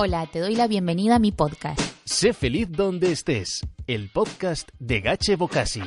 Hola, te doy la bienvenida a mi podcast. Sé feliz donde estés, el podcast de Gache Bocasi.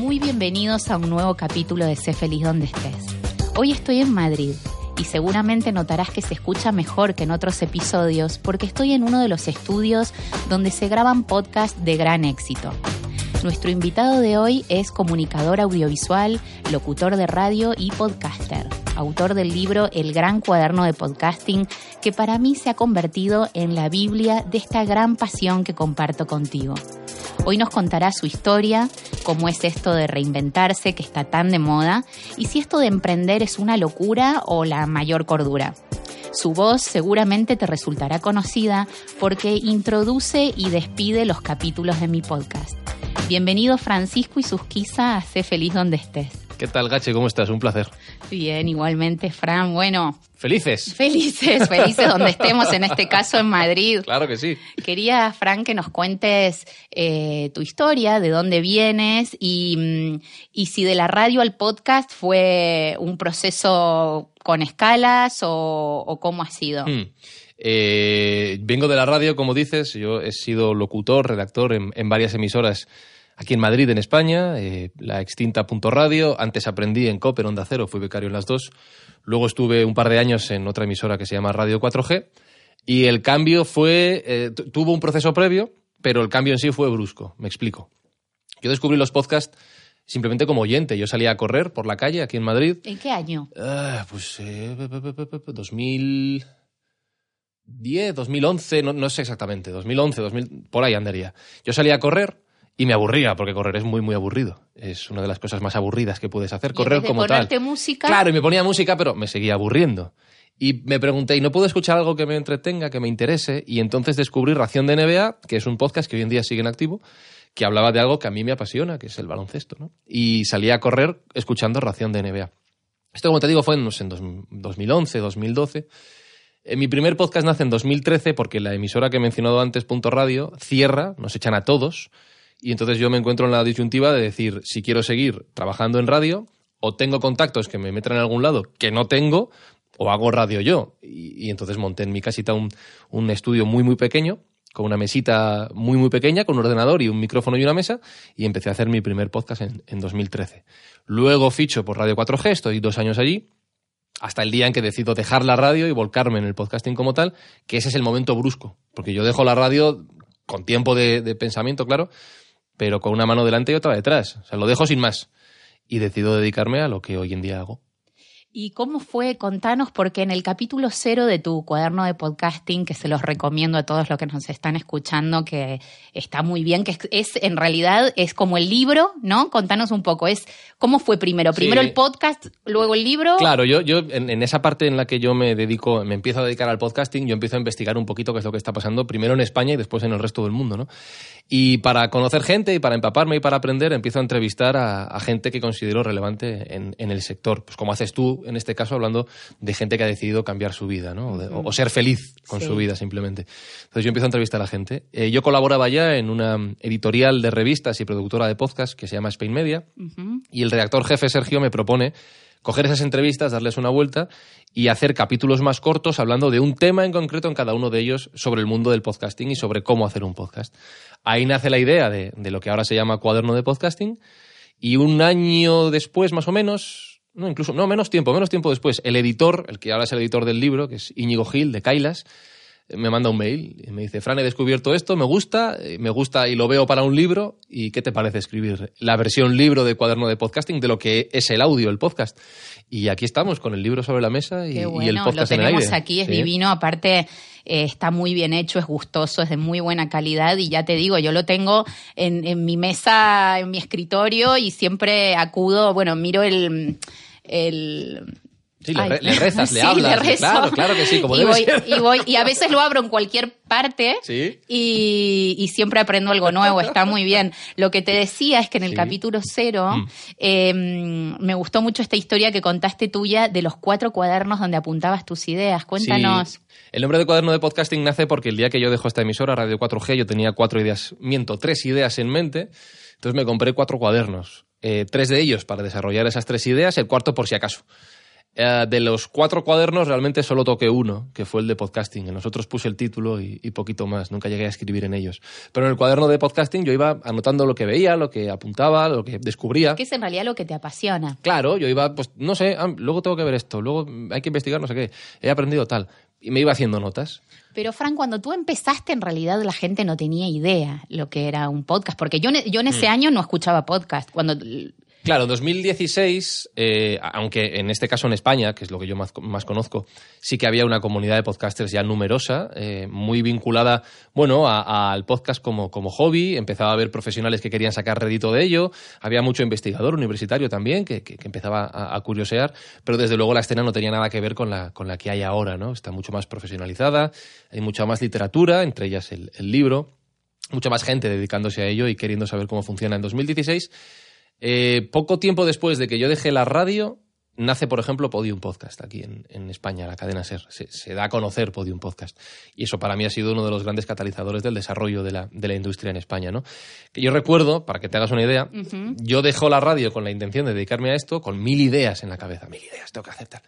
Muy bienvenidos a un nuevo capítulo de Sé feliz donde estés. Hoy estoy en Madrid y seguramente notarás que se escucha mejor que en otros episodios porque estoy en uno de los estudios donde se graban podcasts de gran éxito. Nuestro invitado de hoy es comunicador audiovisual, locutor de radio y podcaster, autor del libro El Gran Cuaderno de Podcasting, que para mí se ha convertido en la Biblia de esta gran pasión que comparto contigo. Hoy nos contará su historia, cómo es esto de reinventarse que está tan de moda y si esto de emprender es una locura o la mayor cordura. Su voz seguramente te resultará conocida porque introduce y despide los capítulos de mi podcast. Bienvenido Francisco y Susquiza a Sé Feliz Donde Estés. ¿Qué tal, Gache? ¿Cómo estás? Un placer. Bien, igualmente, Fran. Bueno, ¡Felices! felices, felices donde estemos, en este caso en Madrid. Claro que sí. Quería, Fran, que nos cuentes eh, tu historia, de dónde vienes y, mm, y si de la radio al podcast fue un proceso con escalas o, o cómo ha sido. Hmm. Eh, vengo de la radio, como dices. Yo he sido locutor, redactor en, en varias emisoras aquí en Madrid, en España. eh, la extinta Punto Radio. Antes aprendí en COPE, en Onda Cero, fui becario en las dos. Luego estuve un par de años en otra emisora que se llama Radio 4G. Y el cambio fue. eh, tu- tuvo un proceso previo, pero el cambio en sí fue brusco. Me explico. Yo descubrí los podcasts simplemente como oyente. Yo salía a correr por la calle aquí en Madrid. ¿En qué año? Ah, pues eh, pe- pe- pe- pe- pe- 2010, 2011, no, no sé exactamente, 2011, 2000, por ahí andaría. Yo salía a correr y me aburría, porque correr es muy, muy aburrido. Es una de las cosas más aburridas que puedes hacer, Y correr de como tal. música. Claro, y me ponía música, pero me seguía aburriendo. Y me pregunté, ¿y no puedo escuchar algo que me entretenga, que me interese? Y entonces descubrí Ración de NBA, que es un podcast que hoy en día sigue en activo, que hablaba de algo que a mí me apasiona, que es el baloncesto, ¿no? Y salía a correr escuchando Ración de NBA. Esto, como te digo, fue en, no sé, en dos- 2011, 2012. Eh, mi primer podcast nace en 2013 porque la emisora que he mencionado antes, Punto Radio, cierra, nos echan a todos. Y entonces yo me encuentro en la disyuntiva de decir si quiero seguir trabajando en radio o tengo contactos que me metan en algún lado que no tengo o hago radio yo. Y, entonces monté en mi casita un, un estudio muy, muy pequeño con una mesita muy, muy pequeña, con un ordenador y un micrófono y una mesa, y empecé a hacer mi primer podcast en, en 2013. Luego ficho por Radio 4G, estoy dos años allí, hasta el día en que decido dejar la radio y volcarme en el podcasting como tal, que ese es el momento brusco, porque yo dejo la radio con tiempo de pensamiento, claro, pero con una mano delante y otra detrás. O sea, lo dejo sin más. Y decido dedicarme a lo que hoy en día hago. ¿Y cómo fue? Contanos, porque en el capítulo cero de tu cuaderno de podcasting, que se los recomiendo a todos los que nos están escuchando, que está muy bien, que es, es- en realidad es como el libro, ¿no? Contanos un poco, es ¿cómo fue primero? Sí. Primero el podcast, luego el libro. Claro, yo, yo en, en esa parte en la que yo me dedico, me empiezo a dedicar al podcasting, yo empiezo a investigar un poquito qué es lo que está pasando, primero en España y después en el resto del mundo, ¿no? Y para conocer gente y para empaparme y para aprender, empiezo a entrevistar a, a gente que considero relevante en, en el sector. Pues como haces tú, en este caso, hablando de gente que ha decidido cambiar su vida, ¿no? O, de- o ser feliz con Sí. su vida, simplemente. Entonces yo empiezo a entrevistar a gente. Eh, yo colaboraba ya en una editorial de revistas y productora de podcast que se llama Spain Media. Y el redactor jefe Sergio me propone coger esas entrevistas, darles una vuelta y hacer capítulos más cortos hablando de un tema en concreto en cada uno de ellos sobre el mundo del podcasting y sobre cómo hacer un podcast. Ahí nace la idea de, de lo que ahora se llama cuaderno de podcasting y un año después, más o menos, no, incluso, no, menos tiempo, menos tiempo después, el editor, el que ahora es el editor del libro, que es Íñigo Gil, de Kailas, me manda un mail y me dice, Fran, he descubierto esto, me gusta, eh, me gusta y lo veo para un libro, ¿y qué te parece escribir la versión libro de cuaderno de podcasting de lo que es el audio, el podcast? Y aquí estamos, con el libro sobre la mesa y, bueno, el lo podcast en el tenemos aquí, es Sí. divino, aparte eh, está muy bien hecho, es gustoso, es de muy buena calidad y ya te digo, yo lo tengo en, en mi mesa, en mi escritorio y siempre acudo, bueno, miro el, el Sí, le, Ay. re- le rezas, le Sí, hablas. le. Claro, claro que sí, como y debe voy, ser. y voy y a veces lo abro en cualquier parte Sí. y, y siempre aprendo algo nuevo, está muy bien. Lo que te decía es que en el Sí. capítulo cero Mm. eh, me gustó mucho esta historia que contaste tuya de los cuatro cuadernos donde apuntabas tus ideas. Cuéntanos. El nombre de cuaderno de podcasting nace porque el día que yo dejo esta emisora, Radio 4G, yo tenía cuatro ideas, miento, tres ideas en mente. Entonces me compré cuatro cuadernos. Eh, tres de ellos para desarrollar esas tres ideas, el cuarto por si acaso. Eh, de los cuatro cuadernos realmente solo toqué uno, que fue el de podcasting. En los otros puse el título y, y poquito más. Nunca llegué a escribir en ellos. Pero en el cuaderno de podcasting yo iba anotando lo que veía, lo que apuntaba, lo que descubría. ¿Qué es en realidad lo que te apasiona? Claro, yo iba, pues no sé, ah, luego tengo que ver esto, luego hay que investigar no sé qué, he aprendido tal. Y me iba haciendo notas. Pero Fran, cuando tú empezaste, en realidad la gente no tenía idea lo que era un podcast, porque yo, en- yo en Mm. ese año no escuchaba podcast. Cuando Claro, en 2016, eh, aunque en este caso en España, que es lo que yo más, más conozco, sí que había una comunidad de podcasters ya numerosa, eh, muy vinculada, bueno, al podcast como, como hobby. Empezaba a haber profesionales que querían sacar rédito de ello. Había mucho investigador universitario también que, que- que empezaba a, a curiosear, pero desde luego la escena no tenía nada que ver con la, con la que hay ahora, ¿no? Está mucho más profesionalizada, hay mucha más literatura, entre ellas el, el libro, mucha más gente dedicándose a ello y queriendo saber cómo funciona. En 2016 eh, poco tiempo después de que yo dejé la radio, nace, por ejemplo, Podium Podcast aquí en, en España, la cadena SER. Se, se da a conocer Podium Podcast. Y eso para mí ha sido uno de los grandes catalizadores del desarrollo de la, de la industria en España. ¿no? Que yo recuerdo, para que te hagas una idea, yo dejo la radio con la intención de dedicarme a esto, con mil ideas en la cabeza. Mil ideas, tengo que hacer tal.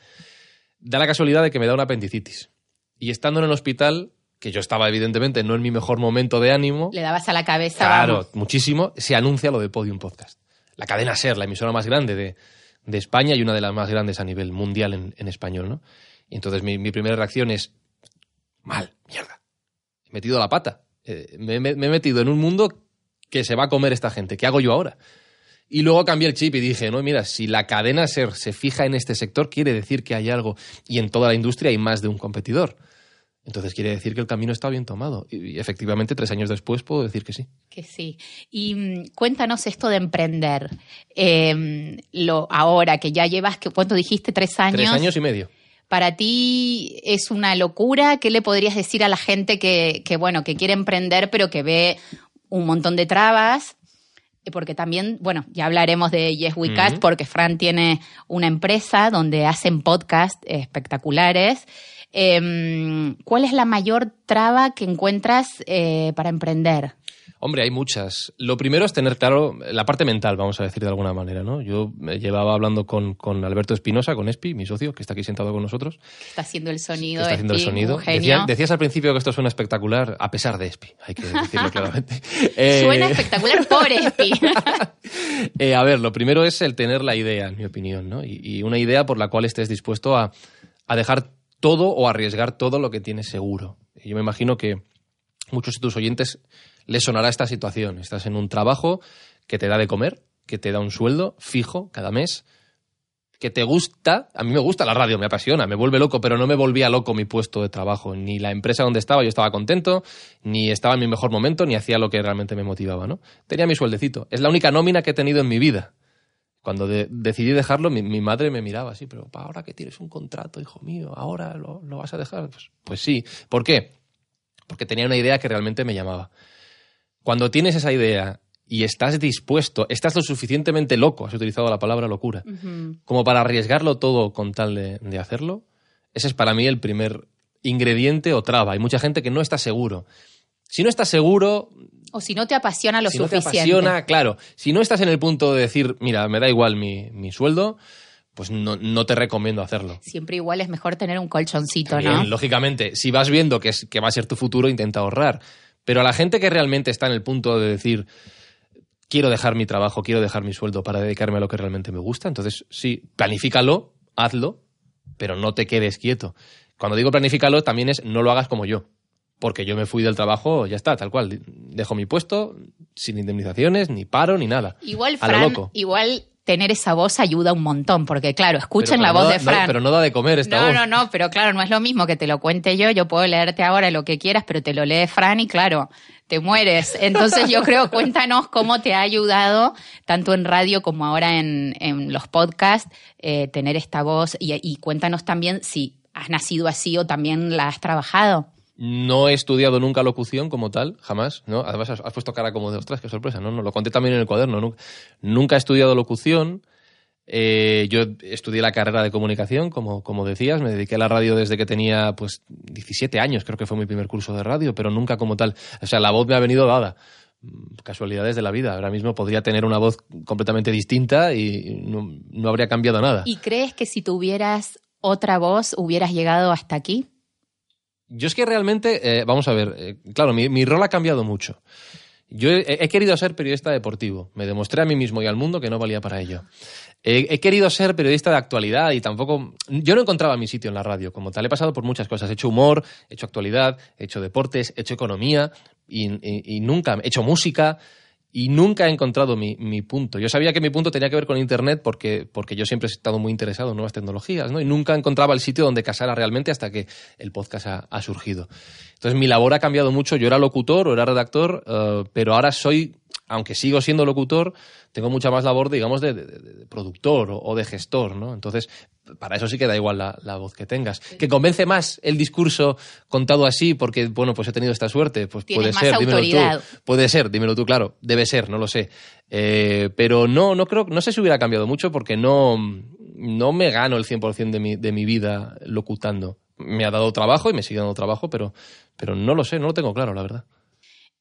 Da la casualidad de que me da una apendicitis. Y estando en el hospital, que yo estaba evidentemente no en mi mejor momento de ánimo, le dabas a la cabeza, Claro, vamos. muchísimo. Se anuncia lo de Podium Podcast. La cadena SER, la emisora más grande de, de España y una de las más grandes a nivel mundial en, español, ¿no? Y entonces mi, primera reacción es, mal, mierda. He metido la pata. Eh, me, me- me he metido en un mundo que se va a comer esta gente. ¿Qué hago yo ahora? Y luego cambié el chip y dije, no, mira, si la cadena SER se fija en este sector, quiere decir que hay algo. Y en toda la industria hay más de un competidor. Entonces quiere decir que el camino está bien tomado. Y, efectivamente, tres años después puedo decir que sí. Que sí. Y mm, cuéntanos esto de emprender. Eh, lo, ahora que ya llevas, que- ¿cuánto dijiste? ¿Tres años? Tres años y medio. ¿Para ti es una locura? ¿Qué le podrías decir a la gente que, que, bueno, que quiere emprender pero que ve un montón de trabas? Eh, Porque también, bueno, ya hablaremos de Yes We Cast, porque Fran tiene una empresa donde hacen podcasts espectaculares. Em, ¿Cuál es la mayor traba que encuentras eh, para emprender? Hombre, hay muchas. Lo primero es tener claro la parte mental, vamos a decir de alguna manera, ¿no? Yo me llevaba hablando con, con Alberto Espinosa, con Espi, mi socio, que está aquí sentado con nosotros, Está haciendo el sonido. está haciendo el Espi, sonido. genio. Decía- decías al principio que esto suena espectacular, a pesar de Espi, hay que decirlo claramente. Eh, Suena espectacular por Espi. Eh, a ver, lo primero es el tener la idea, en mi opinión, ¿no? Y, y una idea por la cual estés dispuesto a, a dejar todo o arriesgar todo lo que tienes seguro. Y yo me imagino que muchos de tus oyentes les sonará esta situación. Estás en un trabajo que te da de comer, que te da un sueldo fijo cada mes, que te gusta. A mí me gusta la radio, me apasiona, me vuelve loco, pero no me volvía loco mi puesto de trabajo. Ni la empresa donde estaba yo estaba contento, ni estaba en mi mejor momento, ni hacía lo que realmente me motivaba, ¿no? Tenía mi sueldecito. Es la única nómina que he tenido en mi vida. Cuando de- decidí dejarlo, mi, mi madre me miraba así, pero "Pa, ahora que tienes un contrato, hijo mío, ahora lo, lo vas a dejar. Pues, pues sí. ¿Por qué? Porque tenía una idea que realmente me llamaba. Cuando tienes esa idea y estás dispuesto, estás lo suficientemente loco, has utilizado la palabra locura, como para arriesgarlo todo con tal de, de hacerlo, ese es para mí el primer ingrediente o traba. Hay mucha gente que no está seguro. Si no estás seguro, O si no te apasiona lo si no te suficiente. apasiona, claro, si no estás en el punto de decir, mira, me da igual mi, mi sueldo, pues no, no te recomiendo hacerlo. Siempre igual es mejor tener un colchoncito, Bien, ¿no? lógicamente, si vas viendo que, es, que va a ser tu futuro, intenta ahorrar. Pero a la gente que realmente está en el punto de decir, quiero dejar mi trabajo, quiero dejar mi sueldo para dedicarme a lo que realmente me gusta, entonces sí, planifícalo, hazlo, pero no te quedes quieto. Cuando digo planifícalo, también es no lo hagas como yo. Porque yo me fui del trabajo, ya está, tal cual. Dejo mi puesto, sin indemnizaciones, ni paro, ni nada. Igual, A lo Fran, loco. igual tener esa voz ayuda un montón, porque claro, escuchen Pero- la voz no de da- no, Fran. pero no da de comer esta no, voz. no, no, pero claro, no es lo mismo que te lo cuente yo. Yo puedo leerte ahora lo que quieras, pero te lo lee Fran y claro, te mueres. Entonces yo creo, cuéntanos cómo te ha ayudado, tanto en radio como ahora en, en los podcasts, eh, tener esta voz y, y cuéntanos también si has nacido así o también la has trabajado. No he estudiado nunca locución como tal, jamás, ¿no? Además has, puesto cara como de, ostras, qué sorpresa, ¿no? no lo conté también en el cuaderno. Nunca, nunca he estudiado locución. Eh, yo estudié la carrera de comunicación, como, como decías, me dediqué a la radio desde que tenía pues 17 años, creo que fue mi primer curso de radio, pero nunca como tal. O sea, la voz me ha venido dada. Mm, Casualidades de la vida. Ahora mismo podría tener una voz completamente distinta y no, no habría cambiado nada. ¿Y crees que si tuvieras otra voz hubieras llegado hasta aquí? Yo es que realmente, eh, vamos a ver, eh, claro, mi, rol ha cambiado mucho. Yo he, querido ser periodista deportivo. Me demostré a mí mismo y al mundo que no valía para ello. He, he querido ser periodista de actualidad y tampoco. Yo no encontraba mi sitio en la radio como tal. He pasado por muchas cosas. He hecho humor, he hecho actualidad, he hecho deportes, he hecho economía y- y nunca. He hecho música y nunca he encontrado mi, mi punto. Yo sabía que mi punto tenía que ver con Internet porque, porque yo siempre he estado muy interesado en nuevas tecnologías, ¿no? Y nunca encontraba el sitio donde casara realmente hasta que el podcast ha, ha surgido. Entonces mi labor ha cambiado mucho. Yo era locutor o era redactor, eh, pero ahora soy, aunque sigo siendo locutor, tengo mucha más labor, digamos, de, de- de- de productor o, o de gestor, ¿no? Entonces, para eso sí que da igual la, la voz que tengas. Que convence más el discurso contado así porque, bueno, pues he tenido esta suerte. Pues puede más ser, dímelo tú. Puede ser, dímelo tú, claro. Debe ser, no lo sé. Eh, pero no, no creo, no sé si hubiera cambiado mucho porque no, no me gano el 100% de mi, de mi vida locutando. Me ha dado trabajo y me sigue dando trabajo, pero, pero no lo sé, no lo tengo claro, la verdad.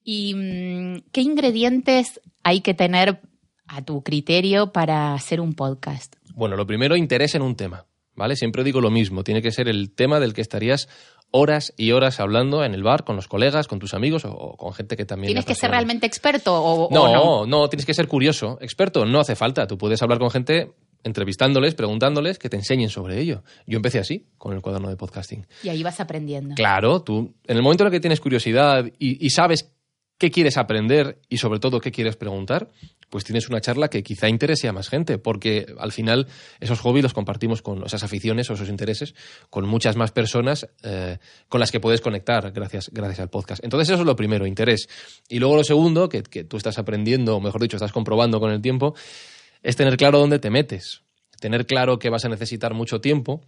¿Y mm, qué ingredientes hay que tener a tu criterio para hacer un podcast? Bueno, lo primero, interés en un tema, ¿vale? Siempre digo lo mismo, tiene que ser el tema del que estarías horas y horas hablando en el bar con los colegas, con tus amigos o, con gente que también... ¿Tienes que ser realmente experto o, o No, no? no, tienes que ser curioso. Experto, no hace falta. Tú puedes hablar con gente entrevistándoles, preguntándoles, que te enseñen sobre ello. Yo empecé así, con el cuaderno de podcasting. Y ahí vas aprendiendo. Claro, tú, en el momento en el que tienes curiosidad y, y sabes qué quieres aprender y sobre todo qué quieres preguntar, pues tienes una charla que quizá interese a más gente, porque al final esos hobbies los compartimos con esas aficiones o esos intereses con muchas más personas eh, con las que puedes conectar gracias, gracias al podcast. Entonces eso es lo primero, interés. Y luego lo segundo, que, que tú estás aprendiendo, o mejor dicho, estás comprobando con el tiempo, es tener claro dónde te metes, tener claro que vas a necesitar mucho tiempo,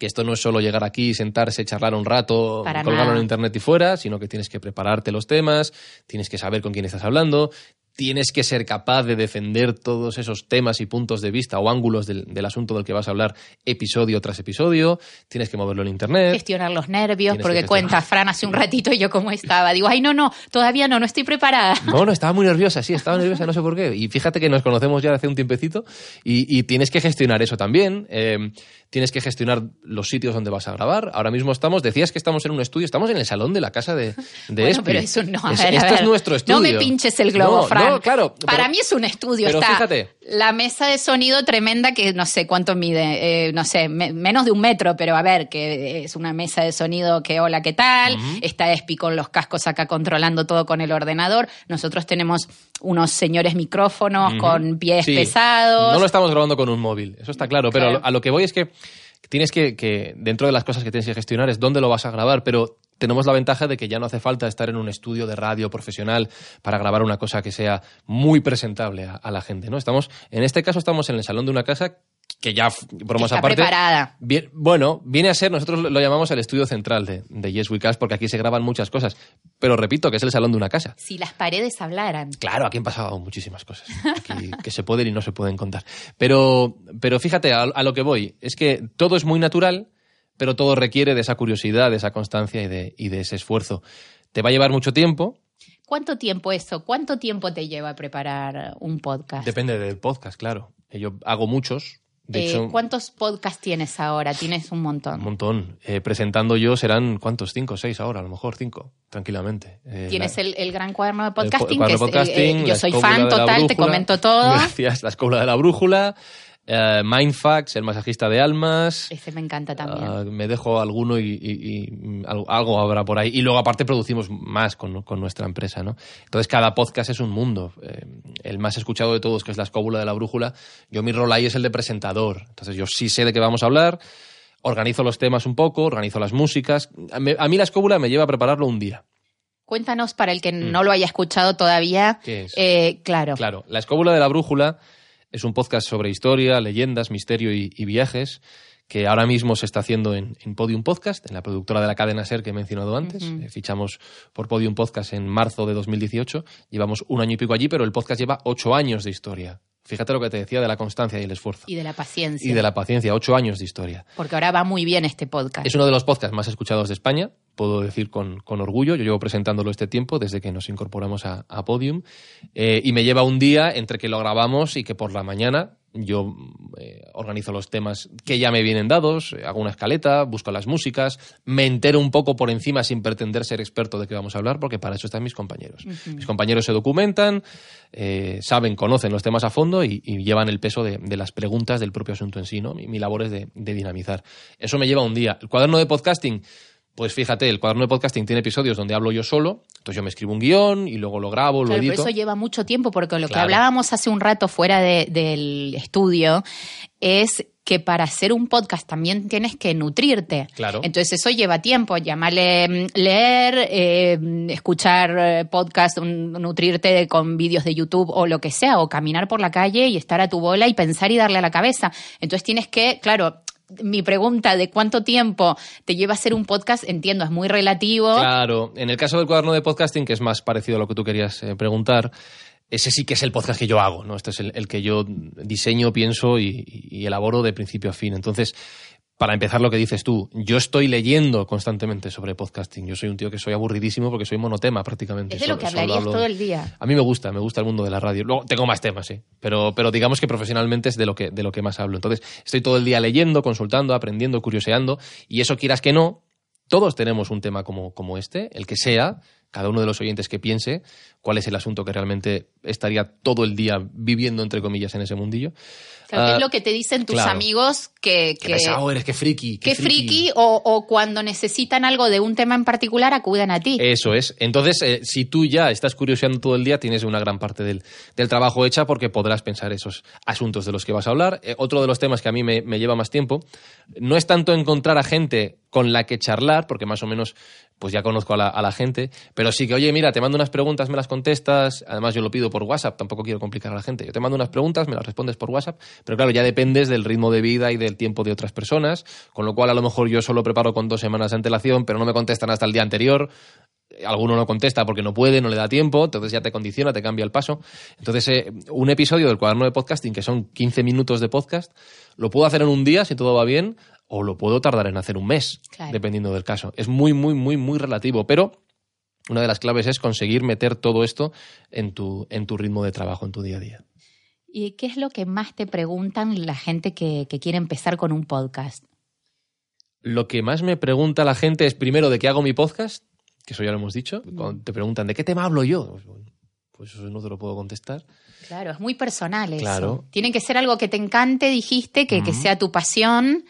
que esto no es solo llegar aquí, sentarse, charlar un rato, Para colgarlo nada. en internet y fuera, sino que tienes que prepararte los temas, tienes que saber con quién estás hablando, tienes que ser capaz de defender todos esos temas y puntos de vista o ángulos del, del asunto del que vas a hablar episodio tras episodio, tienes que moverlo en internet. Gestionar los nervios, porque que cuenta. Fran hace un ratito y yo cómo estaba. Digo, ay, no, no, todavía no, no estoy preparada. No, no, estaba muy nerviosa, sí, estaba nerviosa, no sé por qué. Y fíjate que nos conocemos ya hace un tiempecito y, y tienes que gestionar eso también. eh, tienes que gestionar los sitios donde vas a grabar. Ahora mismo estamos, decías que estamos en un estudio, estamos en el salón de la casa de, de Bueno, Espi. pero eso no, a Es- ver, a esto es nuestro estudio. No me pinches el globo, No, Fran. No, claro. Para pero- mí es un estudio. pero Está fíjate. la mesa de sonido tremenda que no sé cuánto mide, eh, no sé, me- menos de un metro, pero a ver, que es una mesa de sonido que hola, ¿qué tal? Está Espi con los cascos acá controlando todo con el ordenador. Nosotros tenemos unos señores micrófonos con pies Sí. pesados. No lo estamos grabando con un móvil, eso está claro. Pero Claro. a lo- a lo que voy es que tienes que, que, dentro de las cosas que tienes que gestionar, es dónde lo vas a grabar, pero tenemos la ventaja de que ya no hace falta estar en un estudio de radio profesional para grabar una cosa que sea muy presentable a, a la gente, ¿no? Estamos, en este caso estamos en el salón de una casa que ya, bromas está aparte, preparada. Bien, bueno, viene a ser, nosotros lo- llamamos el estudio central de, de Yes We Cast porque aquí se graban muchas cosas, pero repito que es el salón de una casa. Si las paredes hablaran. Claro, aquí han pasado muchísimas cosas aquí que se pueden y no se pueden contar. Pero, pero fíjate, a, a lo que voy, es que todo es muy natural, pero todo requiere de esa curiosidad, de esa constancia y de, y de ese esfuerzo. Te va a llevar mucho tiempo, ¿Cuánto tiempo eso? ¿Cuánto tiempo te lleva preparar un podcast? depende del podcast, claro. Yo hago muchos, de Eh, hecho, ¿Cuántos podcasts tienes ahora? Tienes un montón. un montón. Eh, presentando yo serán, ¿cuántos? Cinco, seis ahora, a lo mejor cinco, tranquilamente. Eh, Tienes la- el, el gran cuaderno de el po- podcasting, cuaderno que es, podcasting, eh, yo soy fan total, te comento todo. Gracias, la escóbula de la brújula. Eh, Mindfax, el masajista de almas. Ese me encanta también. Ah, me dejo alguno y, y- y, mm, algo, habrá por ahí. Y luego aparte producimos más con, con nuestra empresa, ¿no? Entonces cada podcast es un mundo. Eh, el más escuchado de todos, que es la escóbula de la brújula, yo mi rol ahí es el de presentador. Entonces yo sí sé de qué vamos a hablar, organizo los temas un poco, organizo las músicas. A mí, a mí la escóbula me lleva a prepararlo un día. Cuéntanos para el que no lo haya escuchado todavía. Mm. ¿Qué es? Eh, claro. Claro, La Escóbula de la Brújula es un podcast sobre historia, leyendas, misterio y, y viajes que ahora mismo se está haciendo en, en Podium Podcast, en la productora de la cadena SER que he mencionado antes. Eh, fichamos por Podium Podcast en marzo de 2018. Llevamos un año y pico allí, pero el podcast lleva ocho años de historia. Fíjate lo que te decía de la constancia y el esfuerzo. Y de la paciencia. Y de la paciencia, ocho años de historia. Porque ahora va muy bien este podcast. Es uno de los podcasts más escuchados de España, puedo decir con, con orgullo. Yo llevo presentándolo este tiempo, desde que nos incorporamos a, a Podium. Eh, y me lleva un día entre que lo grabamos y que por la mañana yo eh, organizo los temas que ya me vienen dados, eh, hago una escaleta, busco las músicas, me entero un poco por encima sin pretender ser experto de qué vamos a hablar, porque para eso están mis compañeros. Mis compañeros se documentan, eh, saben, conocen los temas a fondo y, y llevan el peso de, de las preguntas del propio asunto en sí. ¿no? Mi, mi labor es de, de dinamizar. Eso me lleva un día. El cuaderno de podcasting, pues fíjate, el cuaderno de podcasting tiene episodios donde hablo yo solo, entonces yo me escribo un guion y luego lo grabo, lo Claro, pero edito. eso lleva mucho tiempo, porque lo que hablábamos hace un rato fuera de- del estudio es que para hacer un podcast también tienes que nutrirte. Claro. Entonces eso lleva tiempo, llamarle mm, leer, eh, escuchar eh, podcast, nutrirte con vídeos de YouTube o lo que sea, o caminar por la calle y estar a tu bola y pensar y darle a la cabeza. Entonces tienes que, claro, mi pregunta de cuánto tiempo te lleva hacer un podcast, entiendo, es muy relativo. Claro, en el caso del cuaderno de podcasting, que es más parecido a lo que tú querías eh, preguntar, ese sí que es el podcast que yo hago, ¿no? Este es el, que yo diseño, pienso y elaboro de principio a fin. Entonces, para empezar lo que dices tú, yo estoy leyendo constantemente sobre podcasting. Yo soy un tío que soy aburridísimo porque soy monotema prácticamente. Es de lo que hablarías hablo- todo el día. A mí me gusta, me gusta el mundo de la radio. Luego tengo más temas, sí. Pero, pero digamos que profesionalmente es de lo que, de lo que más hablo. Entonces, estoy todo el día leyendo, consultando, aprendiendo, curioseando. Y eso quieras que no, todos tenemos un tema como, como este, el que sea, cada uno de los oyentes que piense cuál es el asunto que realmente estaría todo el día viviendo, entre comillas, en ese mundillo. Claro, ¿Qué Ah, es lo que te dicen tus claro. amigos que, que, pesado eres, qué friki. qué friki o, o cuando necesitan algo de un tema en particular acuden a ti? Eso es. Entonces, eh, si tú ya estás curioseando todo el día, tienes una gran parte del, del trabajo hecha porque podrás pensar esos asuntos de los que vas a hablar. Eh, otro de los temas que a mí me, me lleva más tiempo no es tanto encontrar a gente con la que charlar, porque más o menos pues ya conozco a la, a la gente, pero sí que, oye, mira, te mando unas preguntas, me las contestas, además yo lo pido por WhatsApp, tampoco quiero complicar a la gente, yo te mando unas preguntas, me las respondes por WhatsApp, pero claro, ya dependes del ritmo de vida y del tiempo de otras personas, con lo cual a lo mejor yo solo preparo con dos semanas de antelación, pero no me contestan hasta el día anterior, alguno no contesta porque no puede, no le da tiempo, entonces ya te condiciona, te cambia el paso. Entonces, eh, un episodio del cuaderno de podcasting, que son 15 minutos de podcast, lo puedo hacer en un día si todo va bien, o lo puedo tardar en hacer un mes, Claro. dependiendo del caso. Es muy, muy, muy, muy relativo, pero una de las claves es conseguir meter todo esto en tu, en tu ritmo de trabajo, en tu día a día. ¿Y qué es lo que más te preguntan la gente que, que quiere empezar con un podcast? Lo que más me pregunta la gente es primero de qué hago mi podcast, que eso ya lo hemos dicho. Cuando te preguntan de qué tema hablo yo, pues, pues eso no te lo puedo contestar. Claro, es muy personal eso. Claro. Tiene que ser algo que te encante, dijiste, que, que sea tu pasión,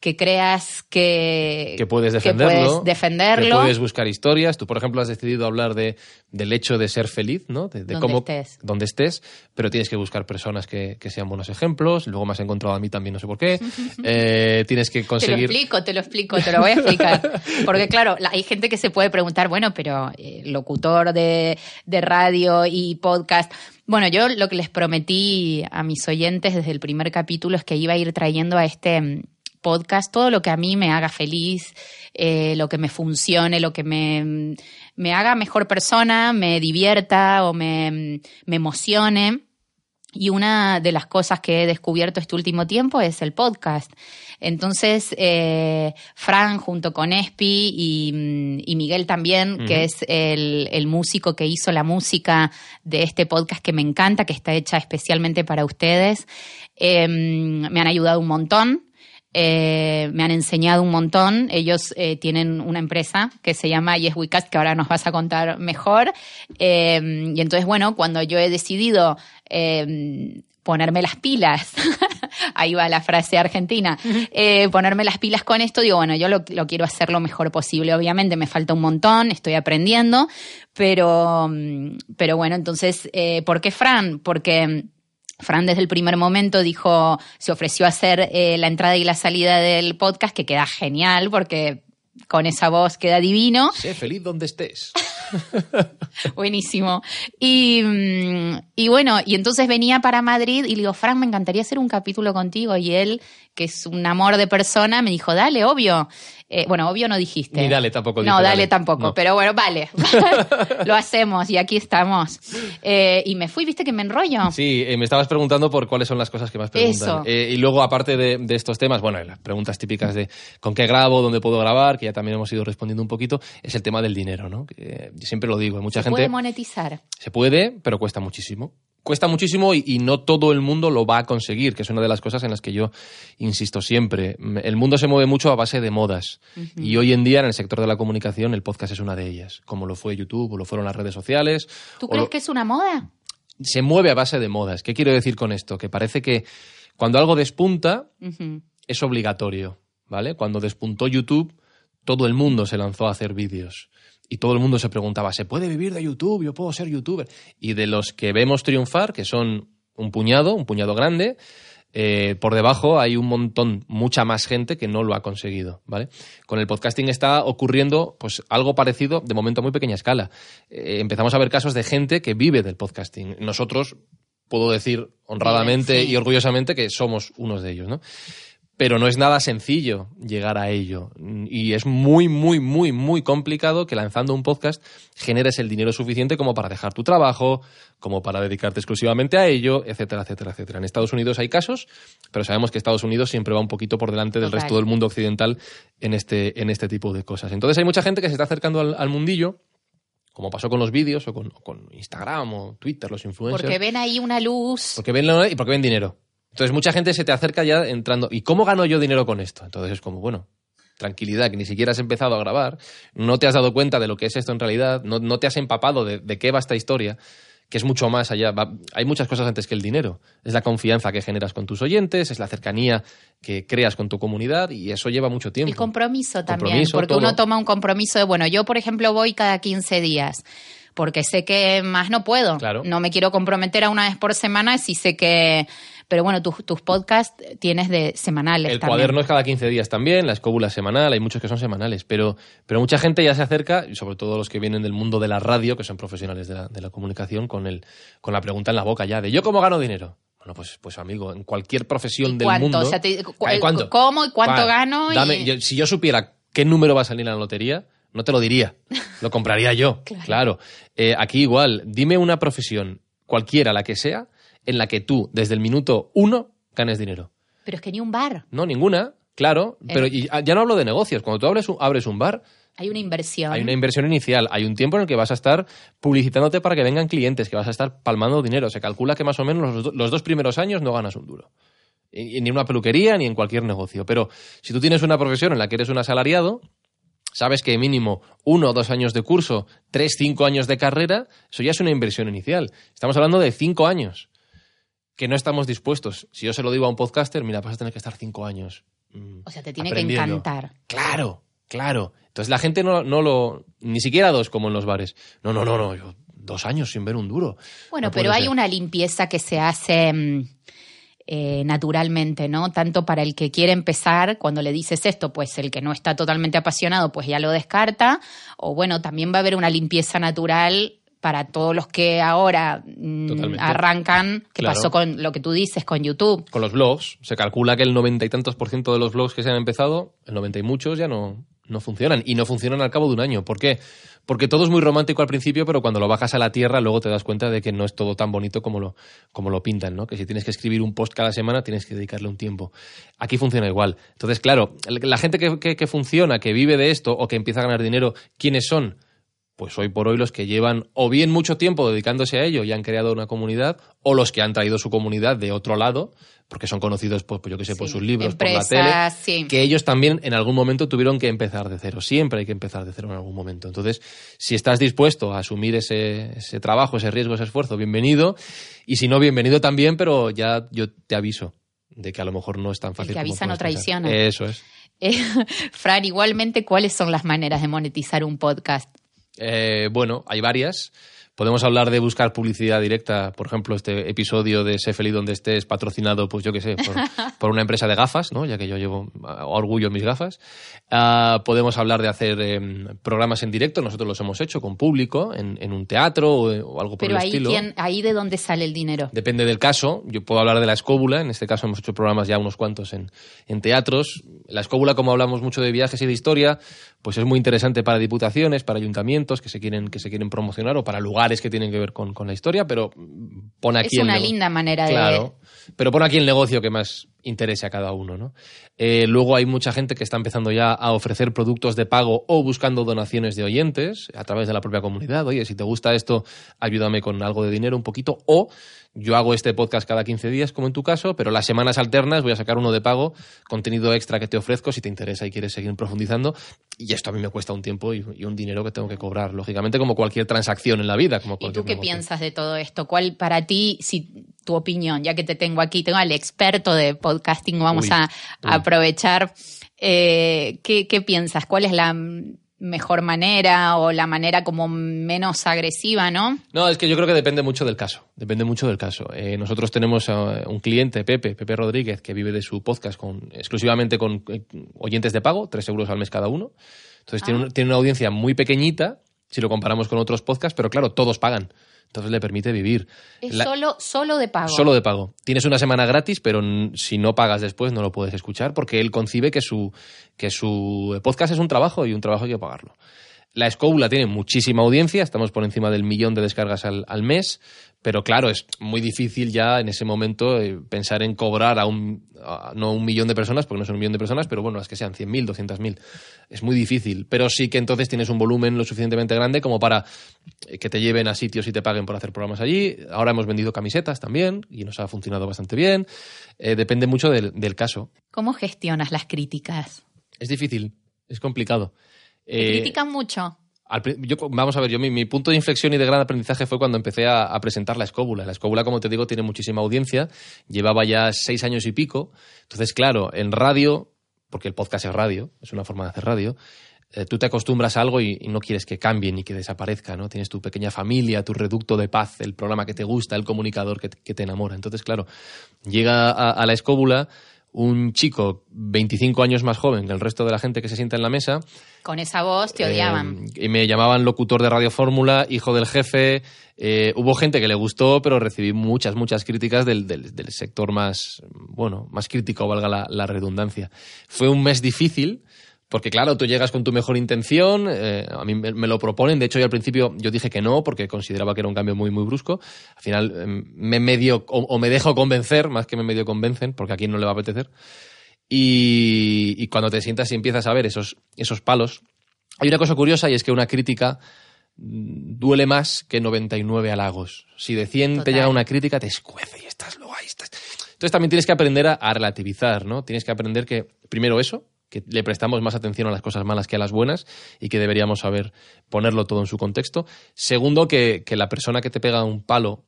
que creas que, que puedes defenderlo. puedes defenderlo. Que puedes buscar historias. Tú, por ejemplo, has decidido hablar de, del hecho de ser feliz, ¿no? De, de Donde cómo, estés. Donde estés, pero tienes que buscar personas que, que sean buenos ejemplos. Luego me has encontrado a mí también, no sé por qué. Eh, tienes que Te lo conseguir... explico, te lo explico, te lo voy a explicar. Porque claro, la- hay gente que se puede preguntar, bueno, pero eh, locutor de, de radio y podcast. Bueno, yo lo que les prometí a mis oyentes desde el primer capítulo es que iba a ir trayendo a este mm, podcast todo lo que a mí me haga feliz, eh, lo que me funcione, lo que me, me haga mejor persona, me divierta o me, me emocione. Y una de las cosas que he descubierto este último tiempo es el podcast. Entonces, eh, Fran junto con Espi y, y Miguel también, que es el, el músico que hizo la música de este podcast que me encanta, que está hecha especialmente para ustedes, eh, me han ayudado un montón. Eh, me han enseñado un montón. Ellos eh, tienen una empresa que se llama Yes We Cast, que ahora nos vas a contar mejor. Eh, y entonces, bueno, cuando yo he decidido eh, ponerme las pilas. Ahí va la frase argentina. Eh, ponerme las pilas con esto, digo, bueno, yo lo, lo, quiero hacer lo mejor posible. Obviamente me falta un montón, estoy aprendiendo, pero, mm, pero bueno, entonces, eh, ¿por qué Fran? Porque Fran desde el primer momento dijo, se ofreció a hacer eh, la entrada y la salida del podcast, que queda genial porque con esa voz queda divino. Sé feliz donde estés. Buenísimo. Y, mm, y, bueno, y entonces venía para Madrid y le digo, Fran, me encantaría hacer un capítulo contigo. Y él, que es un amor de persona, me dijo, dale, obvio. Eh, bueno, obvio no dijiste. Ni dale tampoco. No, dale, tampoco. Pero bueno, vale. Lo hacemos y aquí estamos. Eh, y me fui, viste que me enrollo. Sí, eh, me estabas preguntando por cuáles son las cosas que más preguntan. y luego, aparte de, de, estos temas, bueno, las preguntas típicas de con qué grabo, dónde puedo grabar, que ya también hemos ido respondiendo un poquito, es el tema del dinero, ¿no? Siempre lo digo, mucha ¿Se gente. puede monetizar? Se puede, pero cuesta muchísimo cuesta muchísimo y, y, no todo el mundo lo va a conseguir, que es una de las cosas en las que yo insisto siempre. El mundo se mueve mucho a base de modas uh -huh. y hoy en día en el sector de la comunicación el podcast es una de ellas, como lo fue YouTube o lo fueron las redes sociales. ¿Tú crees lo... que es una moda? Se mueve a base de modas. ¿Qué quiero decir con esto? Que parece que cuando algo despunta uh -huh. es obligatorio, ¿vale? Cuando despuntó YouTube todo el mundo se lanzó a hacer vídeos y todo el mundo se preguntaba, ¿se puede vivir de YouTube? ¿Yo puedo ser youtuber? Y de los que vemos triunfar, que son un puñado, un puñado grande, eh, por debajo hay un montón, mucha más gente que no lo ha conseguido, ¿vale? Con el podcasting está ocurriendo pues algo parecido, de momento a muy pequeña escala. Eh, empezamos a ver casos de gente que vive del podcasting. Nosotros, puedo decir honradamente sí. y orgullosamente que somos unos de ellos, ¿no? Pero no es nada sencillo llegar a ello. Y es muy, muy, muy, muy complicado que lanzando un podcast generes el dinero suficiente como para dejar tu trabajo, como para dedicarte exclusivamente a ello, etcétera, etcétera, etcétera. En Estados Unidos hay casos, pero sabemos que Estados Unidos siempre va un poquito por delante del Total. resto del mundo occidental en este, en este tipo de cosas. Entonces hay mucha gente que se está acercando al, al mundillo como pasó con los vídeos o con, o con, Instagram o Twitter, los influencers. Porque ven ahí una luz. Porque ven, y porque ven dinero. Entonces mucha gente se te acerca ya entrando, ¿y cómo gano yo dinero con esto? Entonces es como, bueno, tranquilidad, que ni siquiera has empezado a grabar, no te has dado cuenta de lo que es esto en realidad, no, no te has empapado de, de, qué va esta historia, que es mucho más allá. Va, hay muchas cosas antes que el dinero. Es la confianza que generas con tus oyentes, es la cercanía que creas con tu comunidad y eso lleva mucho tiempo. El compromiso también, compromiso, porque todo. uno toma un compromiso de, bueno, yo por ejemplo voy cada 15 días porque sé que más no puedo. Claro. No me quiero comprometer a una vez por semana si sé que pero bueno, tus, tus podcasts tienes de semanales. El también. cuaderno es cada 15 días también, la escóbula es semanal, hay muchos que son semanales, pero, pero mucha gente ya se acerca, y sobre todo los que vienen del mundo de la radio, que son profesionales de la, de la comunicación, con, el, con la pregunta en la boca ya de ¿yo cómo gano dinero? Bueno, pues, pues amigo, en cualquier profesión del ¿Cuánto? mundo. O sea, te, cu ¿cuánto? ¿Cómo y cuánto gano? Dame, yo, si yo supiera qué número va a salir en la lotería, no te lo diría. Lo compraría yo. claro. claro. Eh, aquí igual, dime una profesión, cualquiera la que sea, en la que tú, desde el minuto uno, ganes dinero. Pero es que ni un bar. No, ninguna, claro. Eh. Pero y, ya no hablo de negocios. Cuando tú abres un, abres un bar. Hay una inversión. Hay una inversión inicial. Hay un tiempo en el que vas a estar publicitándote para que vengan clientes, que vas a estar palmando dinero. Se calcula que más o menos los, los dos primeros años no ganas un duro. Ni en una peluquería ni en cualquier negocio. Pero si tú tienes una profesión en la que eres un asalariado, sabes que mínimo uno o dos años de curso, tres, cinco años de carrera, eso ya es una inversión inicial. Estamos hablando de cinco años que no estamos dispuestos. Si yo se lo digo a un podcaster, mira, vas a tener que estar cinco años. Mmm, o sea, te tiene que encantar. Claro, claro. Entonces la gente no, no lo. Ni siquiera dos como en los bares. No, no, no, no. Yo, dos años sin ver un duro. Bueno, no pero hay ser. una limpieza que se hace. Eh, naturalmente, ¿no? Tanto para el que quiere empezar, cuando le dices esto, pues el que no está totalmente apasionado, pues ya lo descarta, o bueno, también va a haber una limpieza natural para todos los que ahora mmm, arrancan, que claro. pasó con lo que tú dices, con YouTube. Con los blogs. Se calcula que el noventa y tantos por ciento de los blogs que se han empezado, el noventa y muchos ya no, no funcionan. Y no funcionan al cabo de un año. ¿Por qué? Porque todo es muy romántico al principio, pero cuando lo bajas a la tierra, luego te das cuenta de que no es todo tan bonito como lo, como lo pintan, ¿no? Que si tienes que escribir un post cada semana, tienes que dedicarle un tiempo. Aquí funciona igual. Entonces, claro, la gente que, que, que funciona, que vive de esto o que empieza a ganar dinero, ¿quiénes son? Pues hoy por hoy los que llevan o bien mucho tiempo dedicándose a ello y han creado una comunidad, o los que han traído su comunidad de otro lado, porque son conocidos, pues, pues yo que sé, por sus libros, por la tele, sí. que ellos también en algún momento tuvieron que empezar de cero. Siempre hay que empezar de cero en algún momento. Entonces, si estás dispuesto a asumir ese, ese trabajo, ese riesgo, ese esfuerzo, bienvenido. Y si no, bienvenido también, pero ya yo te aviso de que a lo mejor no es tan fácil. que como avisa no pensar. traiciona. Eso es. Eh, Fran, igualmente, ¿cuáles son las maneras de monetizar un podcast? Eh, bueno, hay varias. Podemos hablar de buscar publicidad directa, por ejemplo, este episodio de Sé feliz donde estés patrocinado, pues yo qué sé, por, por una empresa de gafas, ¿no? Ya que yo llevo a orgullo en mis gafas. Ah, podemos hablar de hacer em, programas en directo, nosotros los hemos hecho con público, en, en un teatro o, o algo por Pero el ahí, estilo. ¿quién, ahí de dónde sale el dinero. Depende del caso. Yo puedo hablar de la escóbula. En este caso hemos hecho programas ya unos cuantos en, en teatros. La escóbula, como hablamos mucho de viajes y de historia, pues es muy interesante para diputaciones, para ayuntamientos que se quieren, que se quieren promocionar o para lugares que tienen que ver con, con la historia, pero pon aquí es una linda manera de... Claro, pero pon aquí el negocio que más interese a cada uno, ¿no? Eh, luego hay mucha gente que está empezando ya a ofrecer productos de pago o buscando donaciones de oyentes a través de la propia comunidad. Oye, si te gusta esto, ayúdame con algo de dinero un poquito. O yo hago este podcast cada 15 días, como en tu caso, pero las semanas alternas voy a sacar uno de pago, contenido extra que te ofrezco si te interesa y quieres seguir profundizando. Y esto a mí me cuesta un tiempo y, y un dinero que tengo que cobrar, lógicamente, como cualquier transacción en la vida. Como ¿Y tú qué negocio. piensas de todo esto? ¿Cuál para ti, si tu opinión, ya que te tengo aquí, tengo al experto de podcasting, vamos Uy, a, aprovechar, eh, ¿qué, qué piensas? ¿Cuál es la mejor manera o la manera como menos agresiva, no? No, es que yo creo que depende mucho del caso. Depende mucho del caso. Eh, nosotros tenemos a un cliente, Pepe, Pepe Rodríguez, que vive de su podcast con, exclusivamente con eh, oyentes de pago, tres euros al mes cada uno. Entonces tiene, Ah. un- tiene una audiencia muy pequeñita, si lo comparamos con otros podcasts, pero claro, todos pagan. Entonces le permite vivir. Es La- solo, solo de pago. Solo de pago. Tienes una semana gratis, pero si no pagas después no lo puedes escuchar porque él concibe que su, que su podcast es un trabajo y un trabajo hay que pagarlo. La Escóbula tiene muchísima audiencia, estamos por encima del millón de descargas al, al mes, pero claro, es muy difícil ya en ese momento eh, pensar en cobrar a un, a- no un millón de personas, porque no son un millón de personas, pero bueno, las que sean 100.000, 200.000. Es muy difícil, pero sí que entonces tienes un volumen lo suficientemente grande como para eh, que te lleven a sitios y te paguen por hacer programas allí. Ahora hemos vendido camisetas también y nos ha funcionado bastante bien. Eh, depende mucho del, del caso. ¿Cómo gestionas las críticas? Es difícil, es complicado. ¿Te Eh, critican mucho? Al yo, vamos a ver, yo mi, punto de inflexión y de gran aprendizaje fue cuando empecé a, presentar la escóbula. La escóbula, como te digo, tiene muchísima audiencia. Llevaba ya seis años y pico. Entonces, claro, en radio, porque el podcast es radio, es una forma de hacer radio, eh, tú te acostumbras a algo y, no quieres que cambie ni que desaparezca, ¿no? Tienes tu pequeña familia, tu reducto de paz, el programa que te gusta, el comunicador que te, que te enamora. Entonces, claro, llega a, a la escóbula un chico 25 años más joven que el resto de la gente que se sienta en la mesa Con esa voz te odiaban. eh, y me llamaban locutor de Radio Fórmula, hijo del jefe. Eh, hubo gente que le gustó, pero recibí muchas, muchas críticas del, del- del sector más, bueno, más crítico, valga la, la redundancia. Fue un mes difícil. Porque claro, tú llegas con tu mejor intención, eh, a mí me, me lo proponen, de hecho yo al principio yo dije que no porque consideraba que era un cambio muy muy brusco, al final eh, me medio o, o me dejo convencer, más que me medio convencen, porque a quien no le va a apetecer, y, y cuando te sientas y empiezas a ver esos, esos palos, hay una cosa curiosa y es que una crítica mm, duele más que 99 halagos. Si de 100 te Total. llega una crítica, te escuece y estás lo ahí estás. Entonces también tienes que aprender a, a relativizar, ¿no? Tienes que aprender que, primero eso, que le prestamos más atención a las cosas malas que a las buenas y que deberíamos saber ponerlo todo en su contexto. Segundo, que, que la persona que te pega un palo,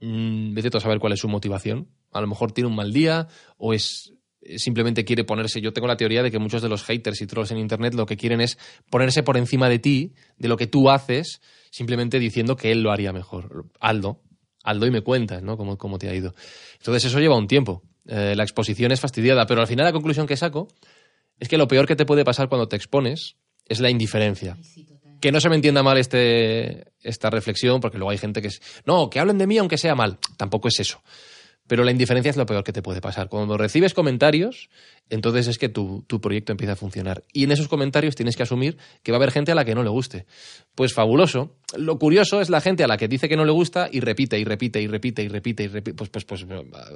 mm, vete a saber cuál es su motivación. A lo mejor tiene un mal día o es simplemente quiere ponerse. Yo tengo la teoría de que muchos de los haters y trolls en internet lo que quieren es ponerse por encima de ti, de lo que tú haces, simplemente diciendo que él lo haría mejor. Aldo, Aldo y me cuentas, ¿no? Cómo, cómo te ha ido. Entonces eso lleva un tiempo. Eh, la exposición es fastidiada, pero al final la conclusión que saco es que lo peor que te puede pasar cuando te expones es la indiferencia. Que no se me entienda mal este, esta reflexión, porque luego hay gente que es, no, que hablen de mí aunque sea mal. Tampoco es eso. Pero la indiferencia es lo peor que te puede pasar. Cuando recibes comentarios, entonces es que tu, tu proyecto empieza a funcionar. Y en esos comentarios tienes que asumir que va a haber gente a la que no le guste. Pues fabuloso. Lo curioso es la gente a la que dice que no le gusta y repite y repite y repite y repite y repite. Pues, pues, pues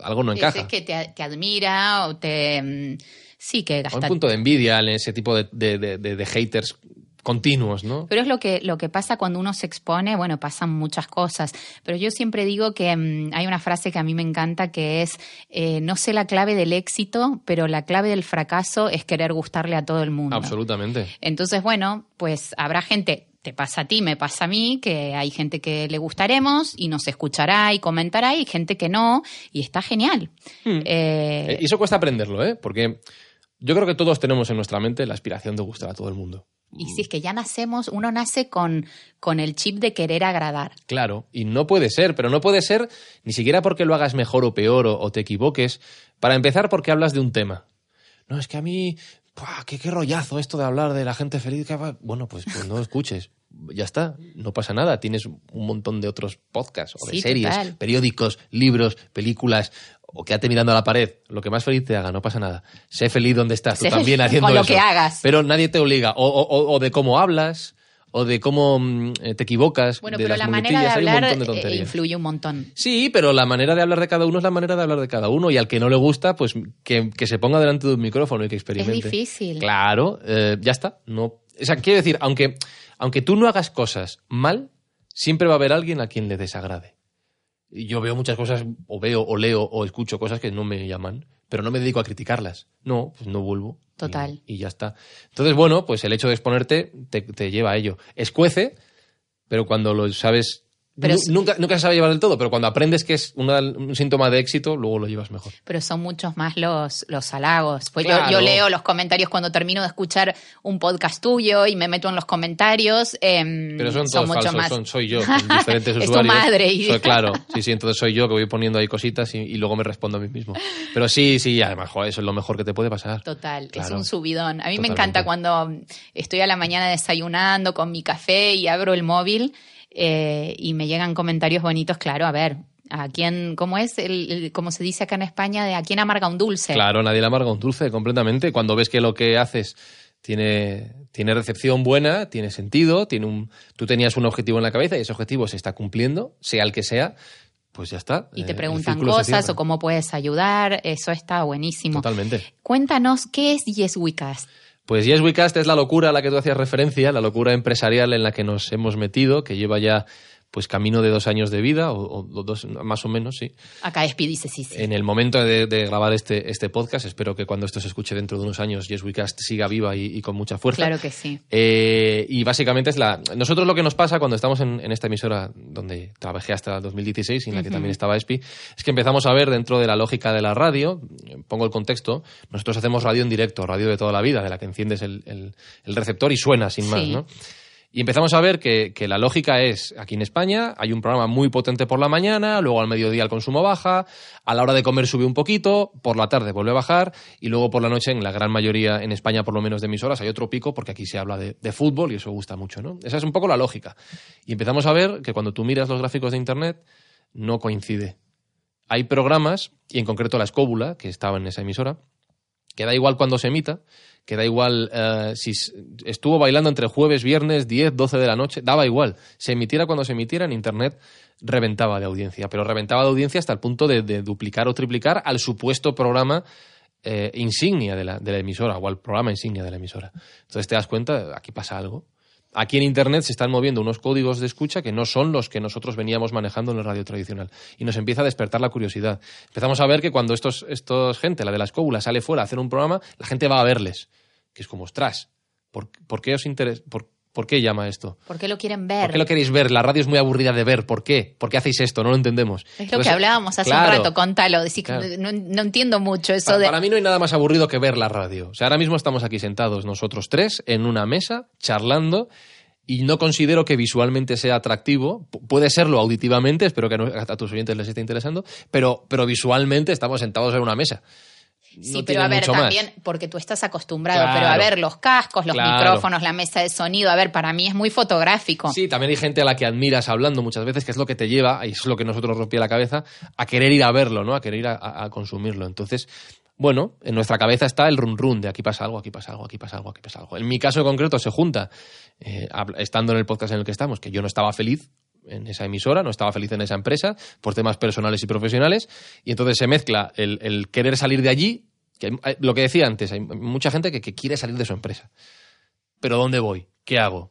algo no encaja. Es que te, te admira o te... mm, Sí, que gasta... un punto de envidia en ese tipo de- de- de haters continuos, ¿no? Pero es lo que, lo que pasa cuando uno se expone, bueno, pasan muchas cosas. Pero yo siempre digo que mm, hay una frase que a mí me encanta que es, eh, no sé la clave del éxito, pero la clave del fracaso es querer gustarle a todo el mundo. Absolutamente. Entonces, bueno, pues habrá gente, te pasa a ti, me pasa a mí, que hay gente que le gustaremos y nos escuchará y comentará y gente que no, y está genial. Eh, Eh, Y eso cuesta aprenderlo, ¿eh? Porque yo creo que todos tenemos en nuestra mente la aspiración de gustar a todo el mundo. y si es que ya nacemos, uno nace con, con el chip de querer agradar. Claro, y no puede ser, pero no puede ser ni siquiera porque lo hagas mejor o peor o, o te equivoques. Para empezar, porque hablas de un tema. No, es que a mí, ¡buah, qué, qué rollazo esto de hablar de la gente feliz. que Bueno, pues, pues no escuches. Ya está, no pasa nada. Tienes un montón de otros podcasts o de Sí, series, total. periódicos, libros, películas, o quédate mirando a la pared. Lo que más feliz te haga, no pasa nada. Sé feliz donde estás, tú Sé también feliz haciendo con lo eso. que hagas. Pero nadie te obliga. O, o- o- o de cómo hablas, o de cómo mm, eh, te equivocas. Bueno, de pero las la manera de un hablar montón de eh, tonterías. influye un montón. Sí, pero la manera de hablar de cada uno es la manera de hablar de cada uno y al que no le gusta, pues que, que se ponga delante de un micrófono y que experimente. difícil. Claro, eh, ya está. No, o sea, quiero decir, aunque, aunque tú no hagas cosas mal, siempre va a haber alguien a quien le desagrade. Yo veo muchas cosas, o veo, o leo, o escucho cosas que no me llaman, pero no me dedico a criticarlas. No, pues no vuelvo. Total. Y, y ya está. Entonces, bueno, pues el hecho de exponerte te, te lleva a ello. Escuece, pero cuando lo sabes. Pero nunca, nunca se sabe llevar del todo, pero cuando aprendes que es una- un síntoma de éxito, luego lo llevas mejor. Pero son muchos más los, los halagos. Pues yo- Claro. yo, leo los comentarios cuando termino de escuchar un podcast tuyo y me meto en los comentarios. em, Pero son todos mucho falsos, más. son, soy yo, con diferentes Es tu madre y- Soy- claro, sí, sí, entonces soy yo que voy poniendo ahí cositas y, y luego me respondo a mí mismo. Pero sí, sí, además, joder, eso es lo mejor que te puede pasar. Total, es un subidón. A mí Totalmente. me encanta cuando estoy a la mañana desayunando con mi café y abro el móvil eh, y me llegan comentarios bonitos. Claro, a ver, ¿a quién, cómo es, el, el- como se dice acá en España, de a quién amarga un dulce? Claro, nadie le amarga un dulce completamente. Cuando ves que lo que haces tiene, tiene recepción buena, tiene sentido, tiene un, tú tenías un objetivo en la cabeza y ese objetivo se está cumpliendo, sea el que sea, pues ya está. Y Eh, te el preguntan cosas o cómo puedes ayudar, eso está buenísimo. Totalmente. Cuéntanos, ¿qué es Yes We Cast? Pues Yes We es la locura a la que tú hacías referencia, la locura empresarial en la que nos hemos metido, que lleva ya pues camino de dos años de vida, o, o dos, más o menos, sí. Acá Espi dice sí, sí. En el momento de, de grabar este, este podcast, espero que cuando esto se escuche dentro de unos años, Yes We Cast siga viva y, y con mucha fuerza. Claro que sí. Eh, y básicamente es la. Nosotros lo que nos pasa cuando estamos en, en esta emisora donde trabajé hasta el 2016 y en la que también estaba ESPI, es que empezamos a ver dentro de la lógica de la radio, pongo el contexto, nosotros hacemos radio en directo, radio de toda la vida, de la que enciendes el, el- el receptor y suena sin más, Sí. ¿no? Y empezamos a ver que, que la lógica es, aquí en España hay un programa muy potente por la mañana, luego al mediodía el consumo baja, a la hora de comer sube un poquito, por la tarde vuelve a bajar y luego por la noche, en la gran mayoría, en España por lo menos de emisoras, hay otro pico porque aquí se habla de, de fútbol y eso gusta mucho, ¿no? Esa es un poco la lógica. Y empezamos a ver que cuando tú miras los gráficos de Internet, no coincide. Hay programas, y en concreto la escóbula, que estaba en esa emisora, que da igual cuando se emita, que da igual eh, si estuvo bailando entre jueves, viernes, 10, 12 de la noche, daba igual. Se emitiera cuando se emitiera en Internet, reventaba de audiencia, pero reventaba de audiencia hasta el punto de, de duplicar o triplicar al supuesto programa eh, insignia de la, de la emisora o al programa insignia de la emisora. Entonces te das cuenta, aquí pasa algo. Aquí en Internet se están moviendo unos códigos de escucha que no son los que nosotros veníamos manejando en la radio tradicional. Y nos empieza a despertar la curiosidad. Empezamos a ver que cuando estos, estos gente, la de la escóbula, sale fuera a hacer un programa, la gente va a verles. Que es como, ostras, ¿por, por qué os interesa? Por qué llama esto? ¿Por qué lo quieren ver? ¿Por qué lo queréis ver? La radio es muy aburrida de ver. ¿Por qué? ¿Por qué hacéis esto? No lo entendemos. Es lo Entonces, que hablábamos hace claro, un rato, contalo. Claro. no, no entiendo mucho eso Pa- de. Para mí no hay nada más aburrido que ver la radio. O sea, ahora mismo estamos aquí sentados nosotros tres en una mesa charlando y no considero que visualmente sea atractivo. Pu- puede serlo auditivamente, espero que a a tus oyentes les esté interesando, pero, pero visualmente estamos sentados en una mesa. Sí, pero a ver, más. también, porque tú estás acostumbrado, Claro. pero a ver, los cascos, los Claro. micrófonos, la mesa de sonido, a ver, para mí es muy fotográfico. Sí, también hay gente a la que admiras hablando muchas veces, que es lo que te lleva, y es lo que nosotros nos rompía la cabeza, a querer ir a verlo, ¿no? A querer ir a, a- a consumirlo. Entonces, bueno, en nuestra cabeza está el run run de aquí pasa algo, aquí pasa algo, aquí pasa algo, aquí pasa algo. En mi caso concreto se junta, eh, estando en el podcast en el que estamos, que yo no estaba feliz en esa emisora, no estaba feliz en esa empresa, por temas personales y profesionales, y entonces se mezcla el, el querer salir de allí, que hay- lo que decía antes, hay mucha gente que, que quiere salir de su empresa. Pero ¿dónde voy? ¿qué hago?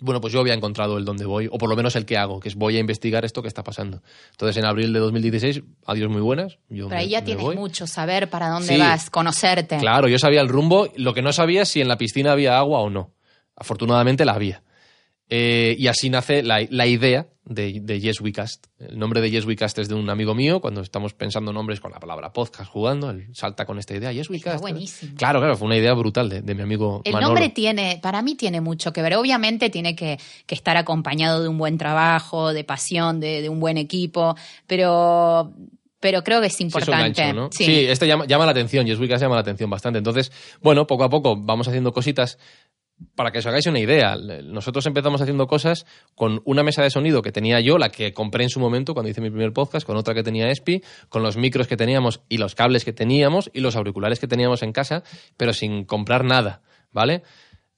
Bueno, pues yo había encontrado el dónde voy, o por lo menos el que hago, que es voy a investigar esto que está pasando. Entonces, en abril de 2016, adiós muy buenas. Yo Pero me- ahí ya me tienes voy. mucho, saber para dónde Sí. vas, conocerte. Claro, yo sabía el rumbo, lo que no sabía es si en la piscina había agua o no. Afortunadamente la había. Eh, y así nace la, la idea de, de Yes We Cast. El nombre de Yes We Cast es de un amigo mío, cuando estamos pensando nombres con la palabra podcast jugando, él salta con esta idea, Yes We Está Cast. buenísimo. Claro, claro, fue una idea brutal de, de mi amigo El Manolo. nombre tiene, para mí tiene mucho que ver. Obviamente tiene que, que estar acompañado de un buen trabajo, de pasión, de, de un buen equipo, pero, pero creo que es Sí, es importante. gancho, ¿no? Sí. Sí, este llama, llama la atención, Yes We Cast llama la atención bastante. Entonces, bueno, poco a poco vamos haciendo cositas. Para que os hagáis una idea, nosotros empezamos haciendo cosas con una mesa de sonido que tenía yo, la que compré en su momento cuando hice mi primer podcast, con otra que tenía Espi, con los micros que teníamos y los cables que teníamos y los auriculares que teníamos en casa, pero sin comprar nada, ¿vale?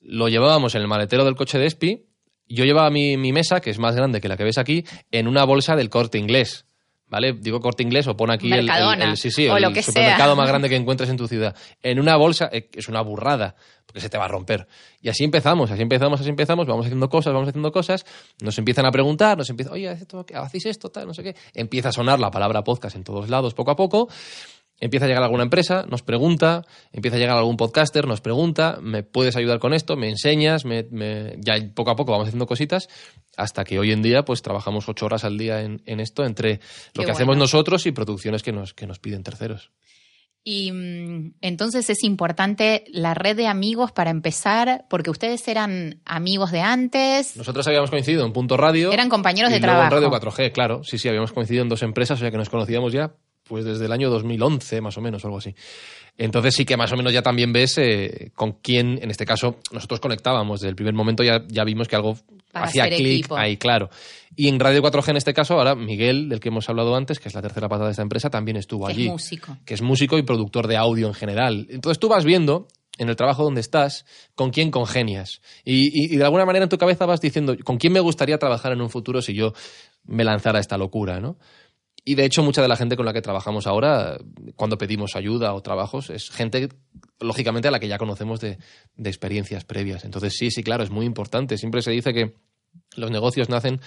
Lo llevábamos en el maletero del coche de Espi. Yo llevaba mi, mi mesa, que es más grande que la que ves aquí, en una bolsa del corte inglés. ¿Vale? Digo corte inglés o pon aquí el, el- el- sí, sí, o el lo que supermercado sea. más grande que encuentres en tu ciudad. En una bolsa, eh, es una burrada, porque se te va a romper. Y así empezamos, así empezamos, así empezamos, vamos haciendo cosas, vamos haciendo cosas, nos empiezan a preguntar, nos empiezan, oye, ¿hacéis esto, tal, no sé qué? Empieza a sonar la palabra podcast en todos lados poco a poco. Empieza a llegar alguna empresa, nos pregunta, empieza a llegar algún podcaster, nos pregunta, ¿me puedes ayudar con esto? ¿Me enseñas? Me, me- Ya poco a poco vamos haciendo cositas hasta que hoy en día pues trabajamos ocho horas al día en, en esto entre lo Qué que hacemos nosotros y producciones que nos, que nos piden terceros. Y mm, entonces es importante la red de amigos para empezar, porque ustedes eran amigos de antes. Nosotros habíamos coincidido en Punto Radio. Eran compañeros y de luego trabajo. en Radio 4G, claro. Sí, sí, habíamos coincidido en dos empresas, o sea que nos conocíamos ya pues desde el año 2011, más o menos, o algo así. Entonces sí que más o menos ya también ves eh, con quién, en este caso, nosotros conectábamos. Desde el primer momento ya, ya vimos que algo Para hacía clic ahí, claro. Y en Radio 4G, en este caso, ahora Miguel, del que hemos hablado antes, que es la tercera pata de esta empresa, también estuvo que es allí músico. que es músico y productor de audio en general. Entonces tú vas viendo en el trabajo donde estás con quién congenias. Y, y- y de alguna manera en tu cabeza vas diciendo con quién me gustaría trabajar en un futuro si yo me lanzara esta locura, ¿no? Y de hecho, mucha de la gente con la que trabajamos ahora, cuando pedimos ayuda o trabajos, es gente, lógicamente, a la que ya conocemos de, de experiencias previas. Entonces, sí, sí, claro, es muy importante. Siempre se dice que los negocios nacen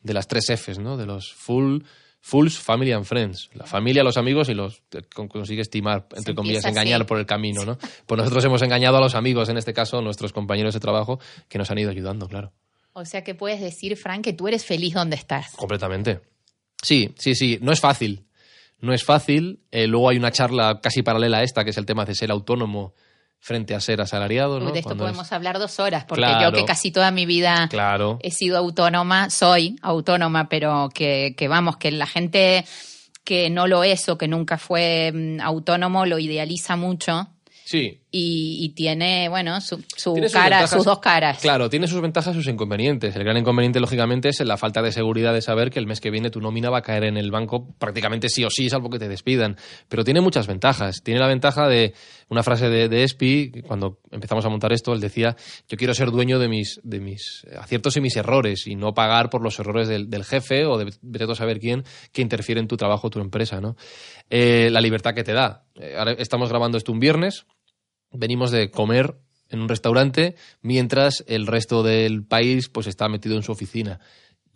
de las tres Fs, ¿no? De los full, fools, family and friends. La familia, los amigos y los consigue estimar, entre Se comillas, engañar así. por el camino, ¿no? Pues nosotros hemos engañado a los amigos, en este caso, nuestros compañeros de trabajo, que nos han ido ayudando, claro. O sea que puedes decir, Frank, que tú eres feliz donde estás. Completamente. Sí, sí, sí. No es fácil. No es fácil. Eh, luego hay una charla casi paralela a esta, que es el tema de ser autónomo frente a ser asalariado, ¿no? Uy, de esto Cuando es- podemos hablar dos horas, porque Claro. yo que casi toda mi vida Claro. he sido autónoma, soy autónoma, pero que, que vamos, que la gente que no lo es o que nunca fue mm, autónomo lo idealiza mucho Sí, y, y tiene, bueno, su, su Tiene sus cara, ventajas. sus dos caras. Claro, tiene sus ventajas y sus inconvenientes. El gran inconveniente, lógicamente, es la falta de seguridad de saber que el mes que viene tu nómina va a caer en el banco prácticamente sí o sí, salvo que te despidan. Pero tiene muchas ventajas. Tiene la ventaja de una frase de, de Espi, cuando empezamos a montar esto, él decía, yo quiero ser dueño de mis, de mis aciertos y mis errores y no pagar por los errores del, del jefe o de vete a saber quién que interfiere en tu trabajo o tu empresa. ¿no? Eh, la libertad que te da. Eh, ahora estamos grabando esto un viernes, venimos de comer en un restaurante mientras el resto del país pues está metido en su oficina.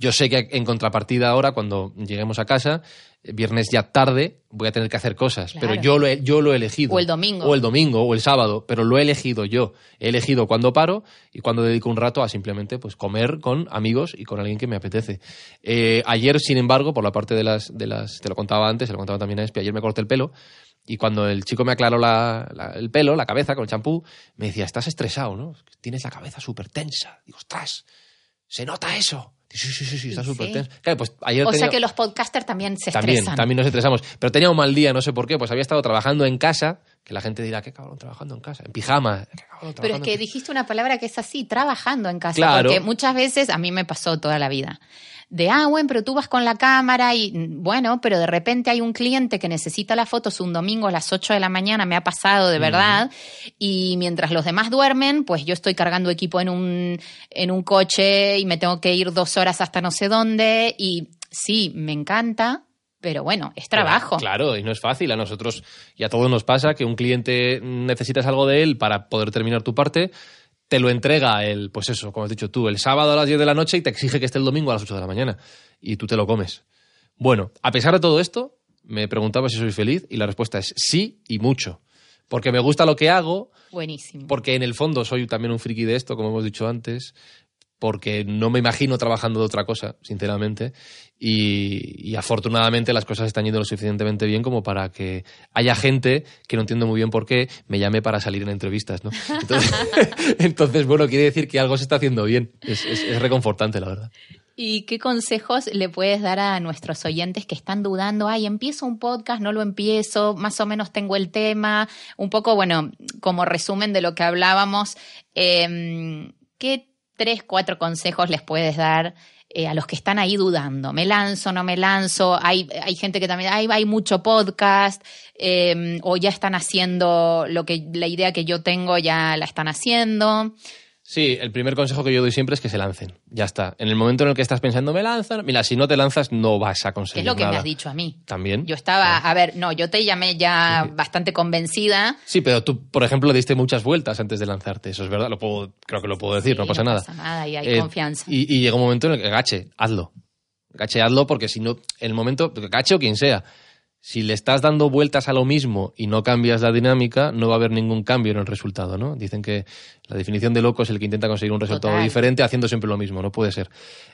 Yo sé que en contrapartida ahora, cuando lleguemos a casa, eh, viernes ya tarde, voy a tener que hacer cosas, Claro. pero yo lo, he, yo lo he elegido. O el domingo. O el domingo, o el sábado, pero lo he elegido yo. He elegido cuándo paro y cuándo dedico un rato a simplemente pues, comer con amigos y con alguien que me apetece. Eh, ayer, sin embargo, por la parte de las, de las... Te lo contaba antes, se lo contaba también a Espi, ayer me corté el pelo y cuando el chico me aclaró la- la- el pelo, la cabeza con el champú, me decía, estás estresado, ¿no? Tienes la cabeza súper tensa. Digo, ostras, ¿se nota eso? Sí, sí, sí, sí, está Sí. súper tensa. Claro, pues ayer o sea que los podcasters también se también, estresan. también nos estresamos. Pero tenía un mal día, no sé por qué, pues había estado trabajando en casa, que la gente dirá, qué cabrón trabajando en casa, en pijama. qué cabrón Pero es que dijiste una palabra que es así, trabajando en casa. Claro. Porque muchas veces, a mí me pasó toda la vida, de, ah, bueno, pero tú vas con la cámara y, mm, bueno, pero de repente hay un cliente que necesita las fotos un domingo a las 8 de la mañana, me ha pasado de verdad, y mientras los demás duermen, pues yo estoy cargando equipo en un, en un coche y me tengo que ir dos horas hasta no sé dónde, y sí, me encanta, pero bueno, es trabajo. Claro, y no es fácil. A nosotros y a todos nos pasa que un cliente necesitas algo de él para poder terminar tu parte. Te lo entrega el, pues eso, como has dicho tú, el sábado a las 10 de la noche y te exige que esté el domingo a las 8 de la mañana. Y tú te lo comes. Bueno, a pesar de todo esto, me preguntaba si soy feliz y la respuesta es sí y mucho. Porque me gusta lo que hago, Buenísimo. porque en el fondo soy también un friki de esto, como hemos dicho antes, porque no me imagino trabajando de otra cosa, sinceramente, y, y afortunadamente las cosas están yendo lo suficientemente bien como para que haya gente que no entiendo muy bien por qué me llame para salir en entrevistas, ¿no? Entonces, entonces, bueno, quiere decir que algo se está haciendo bien. Es, es- es reconfortante, la verdad. ¿Y qué consejos le puedes dar a nuestros oyentes que están dudando? Ay, empiezo un podcast, no lo empiezo, más o menos tengo el tema. Un poco, bueno, como resumen de lo que hablábamos, eh, ¿qué tres, cuatro consejos les puedes dar eh, a los que están ahí dudando? ¿Me lanzo, no me lanzo? Hay, hay gente que también, hay, hay mucho podcast, eh, o ya están haciendo lo que, la idea que yo tengo, ya la están haciendo. Sí, el primer consejo que yo doy siempre es que se lancen. Ya está. En el momento en el que estás pensando, me lanzan, mira, si no te lanzas, no vas a conseguir es lo que nada. me has dicho a mí. También. Yo estaba, a ver, no, yo te llamé ya Sí, bastante convencida. Sí, pero tú, por ejemplo, diste muchas vueltas antes de lanzarte. Eso es verdad, lo puedo, creo que lo puedo decir, Sí, no pasa nada. pasa nada y hay Eh, confianza. Y, y llega un momento en el que, gache, hazlo. Gache, hazlo porque si no, en el momento, gache o quien sea, si le estás dando vueltas a lo mismo y no cambias la dinámica, no va a haber ningún cambio en el resultado, ¿no? Dicen que la definición de loco es el que intenta conseguir un resultado Total. diferente haciendo siempre lo mismo, no puede ser.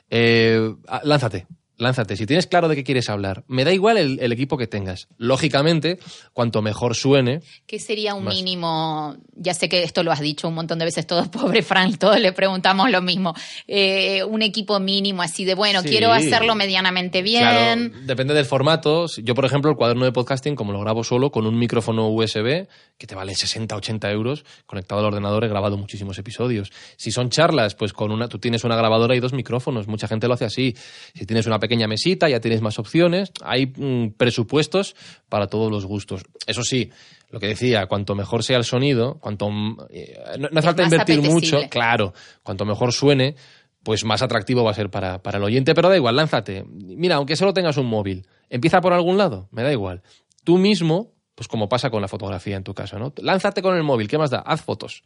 Eh, lánzate, lánzate. Si tienes claro de qué quieres hablar, me da igual el, el equipo que tengas. Lógicamente, cuanto mejor suene, ¿Qué sería un más. mínimo? Ya sé que esto lo has dicho un montón de veces, todos, pobre Frank, todos le preguntamos lo mismo. Eh, un equipo mínimo así de, bueno, Sí. quiero hacerlo medianamente bien. Claro, depende del formato. Yo, por ejemplo, el cuaderno de podcasting, como lo grabo solo, con un micrófono USB, que te vale 60, 80 euros, conectado al ordenador, he grabado muchísimos episodios. Si son charlas, pues con una, tú tienes una grabadora y dos micrófonos. Mucha gente lo hace así. Si tienes una pequeña mesita, ya tienes más opciones. Hay mm, presupuestos para todos los gustos. Eso sí, lo que decía, cuanto mejor sea el sonido, cuanto mm, eh, no, no hace falta invertir apetecible. mucho, claro, cuanto mejor suene, pues más atractivo va a ser para, para el oyente, pero da igual, lánzate. Mira, aunque solo tengas un móvil, empieza por algún lado, me da igual. Tú mismo, pues como pasa con la fotografía en tu caso, ¿no? Lánzate con el móvil, ¿qué más da? Haz fotos.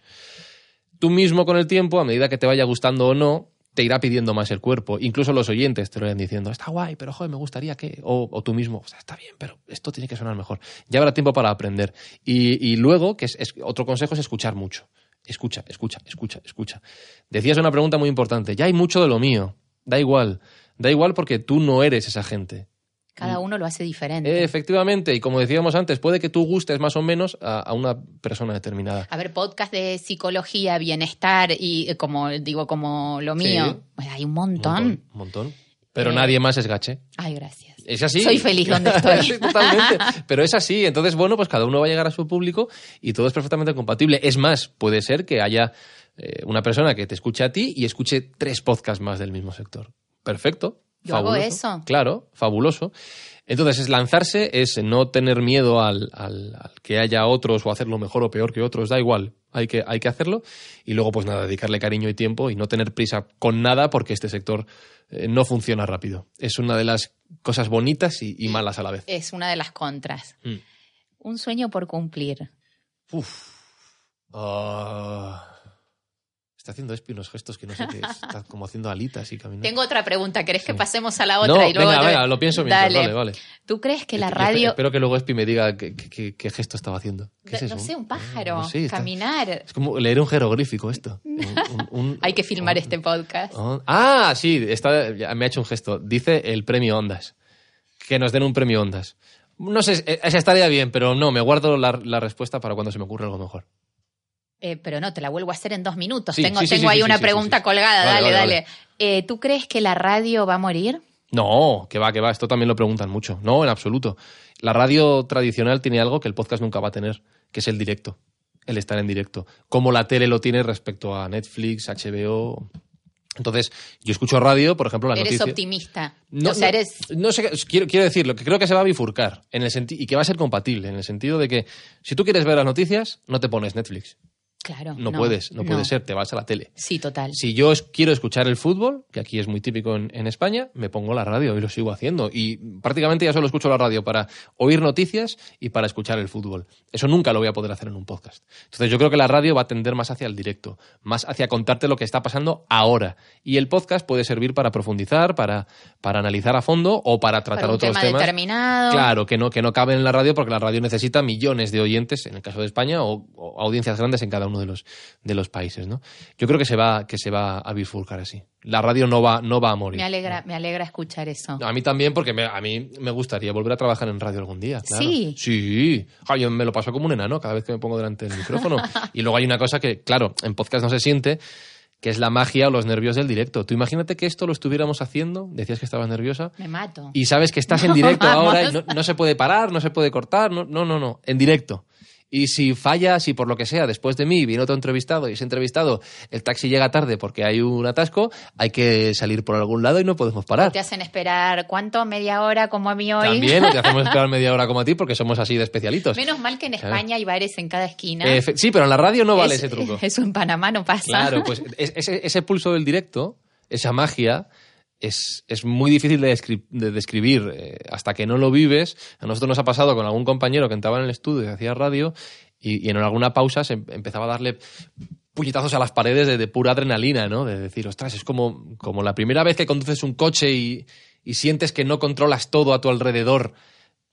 Tú mismo con el tiempo, a medida que te vaya gustando o no, te irá pidiendo más el cuerpo. Incluso los oyentes te lo irán diciendo, está guay, pero joder, me gustaría que... O, o tú mismo, "O sea, está bien, pero esto tiene que sonar mejor. Ya habrá tiempo para aprender. Y, y luego, que es, es- otro consejo es escuchar mucho. Escucha, escucha, escucha, escucha. Decías una pregunta muy importante. Ya hay mucho de lo mío. Da igual. Da igual porque tú no eres esa gente. Cada uno lo hace diferente. Eh, efectivamente, y como decíamos antes, puede que tú gustes más o menos a, a una persona determinada. A ver, podcast de psicología, bienestar y eh, como digo, como lo mío. Sí. Pues hay un Un montón. montón. un montón. Pero Eh, nadie más es gache. Ay, gracias. Es así. Soy feliz donde estoy. Sí, Totalmente. Pero es así. Entonces, bueno, pues cada uno va a llegar a su público y todo es perfectamente compatible. Es más, puede ser que haya eh, una persona que te escuche a ti y escuche tres podcasts más del mismo sector. Perfecto. Yo hago eso. Claro, fabuloso. Entonces, es lanzarse, es no tener miedo al, al- al que haya otros o hacerlo mejor o peor que otros, da igual, hay que, hay que hacerlo. Y luego, pues nada, dedicarle cariño y tiempo y no tener prisa con nada porque este sector eh, no funciona rápido. Es una de las cosas bonitas y, y malas a la vez. Es una de las contras. Mm. Un sueño por cumplir. Uf. Ah. Está haciendo Espi unos gestos que no sé qué es. Está como haciendo alitas y caminando. Tengo otra pregunta. ¿Querés que pasemos a la otra? no, y luego venga, te- venga, lo pienso mientras. Dale. Vale, vale. ¿Tú crees que la radio... Espero que luego Espi me diga qué, qué- qué- qué gesto estaba haciendo. ¿Qué es no sé, un pájaro, No sé, está- caminar. Es como leer un jeroglífico esto. Un- un- un- Hay que filmar este podcast. Ah, sí, está, me ha hecho un gesto. Dice el premio Ondas. Que nos den un premio Ondas. No sé, esa estaría bien, pero no, me guardo la, la respuesta para cuando se me ocurra algo mejor. Eh, pero no, te la vuelvo a hacer en dos minutos. Sí, tengo sí, sí, tengo sí, ahí una pregunta colgada. Vale, dale, dale. Eh, ¿Tú crees que la radio va a morir? No, que va, que va. Esto también lo preguntan mucho. No, en absoluto. La radio tradicional tiene algo que el podcast nunca va a tener, que es el directo. El estar en directo. Como la tele lo tiene respecto a Netflix, HBO. Entonces, yo escucho radio, por ejemplo, la eres noticia. optimista. No, o sea, eres... no sé, quiero, quiero decir, lo que creo que se va a bifurcar en el senti- y que va a ser compatible, en el sentido de que si tú quieres ver las noticias, no te pones Netflix. Claro. No, puedes, no, puede ser, te vas a la tele. Sí, total. Si yo quiero escuchar el fútbol, que aquí es muy típico en, en España, me pongo la radio y lo sigo haciendo. Y prácticamente ya solo escucho la radio para oír noticias y para escuchar el fútbol. Eso nunca lo voy a poder hacer en un podcast. Entonces yo creo que la radio va a tender más hacia el directo, más hacia contarte lo que está pasando ahora. Y el podcast puede servir para profundizar, para, para analizar a fondo o para tratar Para un otros tema temas. determinado. Claro, que no, que no caben en la radio porque la radio necesita millones de oyentes, en el caso de España, o, o audiencias grandes en cada uno de los, de los países, ¿no? Yo creo que se va, que se va a bifurcar así. La radio no va, no va a morir. Me alegra, me alegra escuchar eso. A mí también, porque me- a mí me gustaría volver a trabajar en radio algún día. Claro. Sí. Sí. Ja, yo me lo paso como un enano cada vez que me pongo delante del micrófono. y luego hay una cosa que, claro, en podcast no se siente, que es la magia o los nervios del directo. Tú imagínate que esto lo estuviéramos haciendo, decías que estabas nerviosa, Me mato. y sabes que estás en directo ahora y no, no se puede parar, no se puede cortar, no, no, no, no, en directo. Y si fallas y por lo que sea, después de mí viene otro entrevistado y ese entrevistado, el taxi llega tarde porque hay un atasco, hay que salir por algún lado y no podemos parar. Te hacen esperar, ¿cuánto? ¿Media hora como a mí hoy? También te hacemos esperar media hora como a ti porque somos así de especialitos. Menos mal que en. España hay bares en cada esquina. Eh, sí, pero en la radio no vale Es- ese truco. Eso en Panamá no pasa. Claro, pues es- ese, ese pulso del directo, esa magia, es, es muy difícil de, descri- de describir eh, hasta que no lo vives. A nosotros nos ha pasado con algún compañero que entraba en el estudio y hacía radio y, y en alguna pausa se em- empezaba a darle puñetazos a las paredes de, de pura adrenalina, ¿no? De decir, ostras, es como, como la primera vez que conduces un coche y, y sientes que no controlas todo a tu alrededor.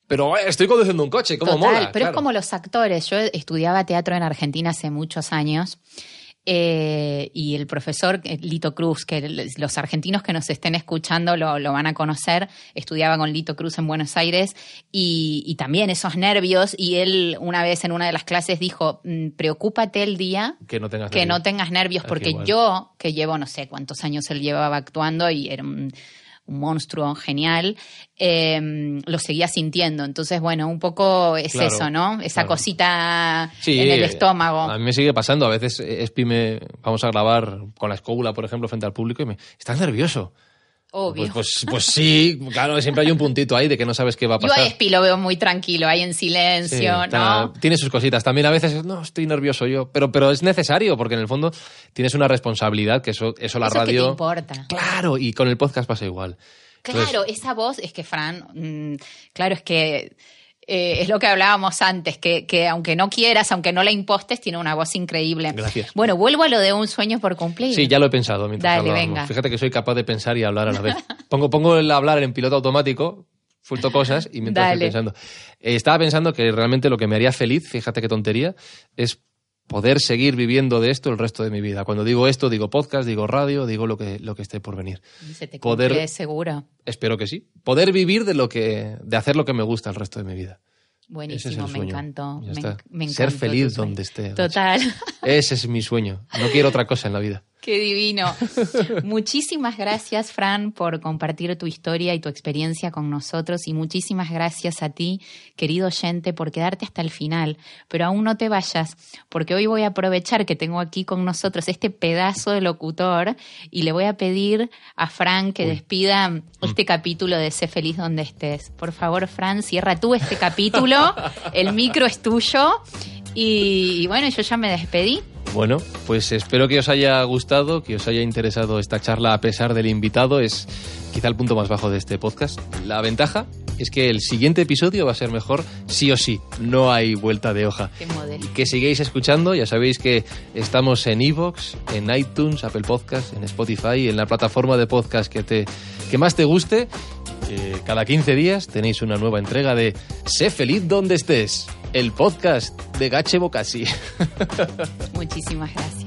Pero eh, estoy conduciendo un coche, ¿cómo Total, mola? pero Claro. es como los actores. Yo estudiaba teatro en Argentina hace muchos años. Eh, y el profesor Lito Cruz, que los argentinos que nos estén escuchando lo, lo van a conocer, estudiaba con Lito Cruz en Buenos Aires y, y también esos nervios. Y él una vez en una de las clases dijo, "Mm, preocúpate el día Que no tengas que nervios. no tengas nervios, porque yo, que llevo no sé cuántos años él llevaba actuando y era un, un monstruo genial, eh, lo seguía sintiendo. Entonces, bueno, un poco es Claro, eso, ¿no? Esa claro. cosita Sí, en el estómago. A mí me sigue pasando. A veces eh, Espi me vamos a grabar con la escóbula, por ejemplo, frente al público y me estás nervioso. Obvio. Pues, pues, pues sí, claro, siempre hay un puntito ahí de que no sabes qué va a Yo pasar. a Espi lo veo muy tranquilo, ahí en silencio, ¿no? Tiene sus cositas. También a veces, no, estoy nervioso yo. Pero, pero es necesario, porque en el fondo tienes una responsabilidad, que eso, eso la Eso es que te radio. importa. Claro, y con el podcast pasa igual. Entonces, Claro, esa voz es que, Fran, mm, claro, es que eh, es lo que hablábamos antes, que, que aunque no quieras, aunque no la impostes, tiene una voz increíble. Gracias. Bueno, vuelvo a lo de un sueño por cumplir. Sí, ya lo he pensado mientras Dale, venga. Fíjate que soy capaz de pensar y hablar a la vez. Pongo, pongo el hablar en piloto automático, suelto cosas y mientras Dale. estoy pensando. Eh, estaba pensando que realmente lo que me haría feliz, fíjate qué tontería, es poder seguir viviendo de esto el resto de mi vida. Cuando digo esto, digo podcast, digo radio, digo lo que, lo que esté por venir. Se te Poder- seguro. Espero que sí. Poder vivir de lo que, de hacer lo que me gusta el resto de mi vida. Es Buenísimo, me encantó. Me, está. enc- me Ser encantó feliz donde esté. Total. Ese es mi sueño. No quiero otra cosa en la vida. Qué divino. muchísimas gracias, Fran, por compartir tu historia y tu experiencia con nosotros. Y muchísimas gracias a ti, querido oyente, por quedarte hasta el final. Pero aún no te vayas, porque hoy voy a aprovechar que tengo aquí con nosotros este pedazo de locutor y le voy a pedir a Fran que despida este capítulo de Sé feliz donde estés. Por favor, Fran, cierra tú este capítulo. El micro es tuyo. Y, y bueno, yo ya me despedí. Bueno, pues espero que os haya gustado, que os haya interesado esta charla a pesar del invitado. Es quizá el punto más bajo de este podcast. La ventaja es que el siguiente episodio va a ser mejor sí o sí. No hay vuelta de hoja. Qué modelo. Que sigáis escuchando, ya sabéis que estamos en Evox, en iTunes, Apple Podcast, en Spotify, en la plataforma de podcast que, te, que más te guste. Eh, cada 15 días tenéis una nueva entrega de Sé feliz donde estés, el podcast de Gache Bocasi. Muchísimas gracias.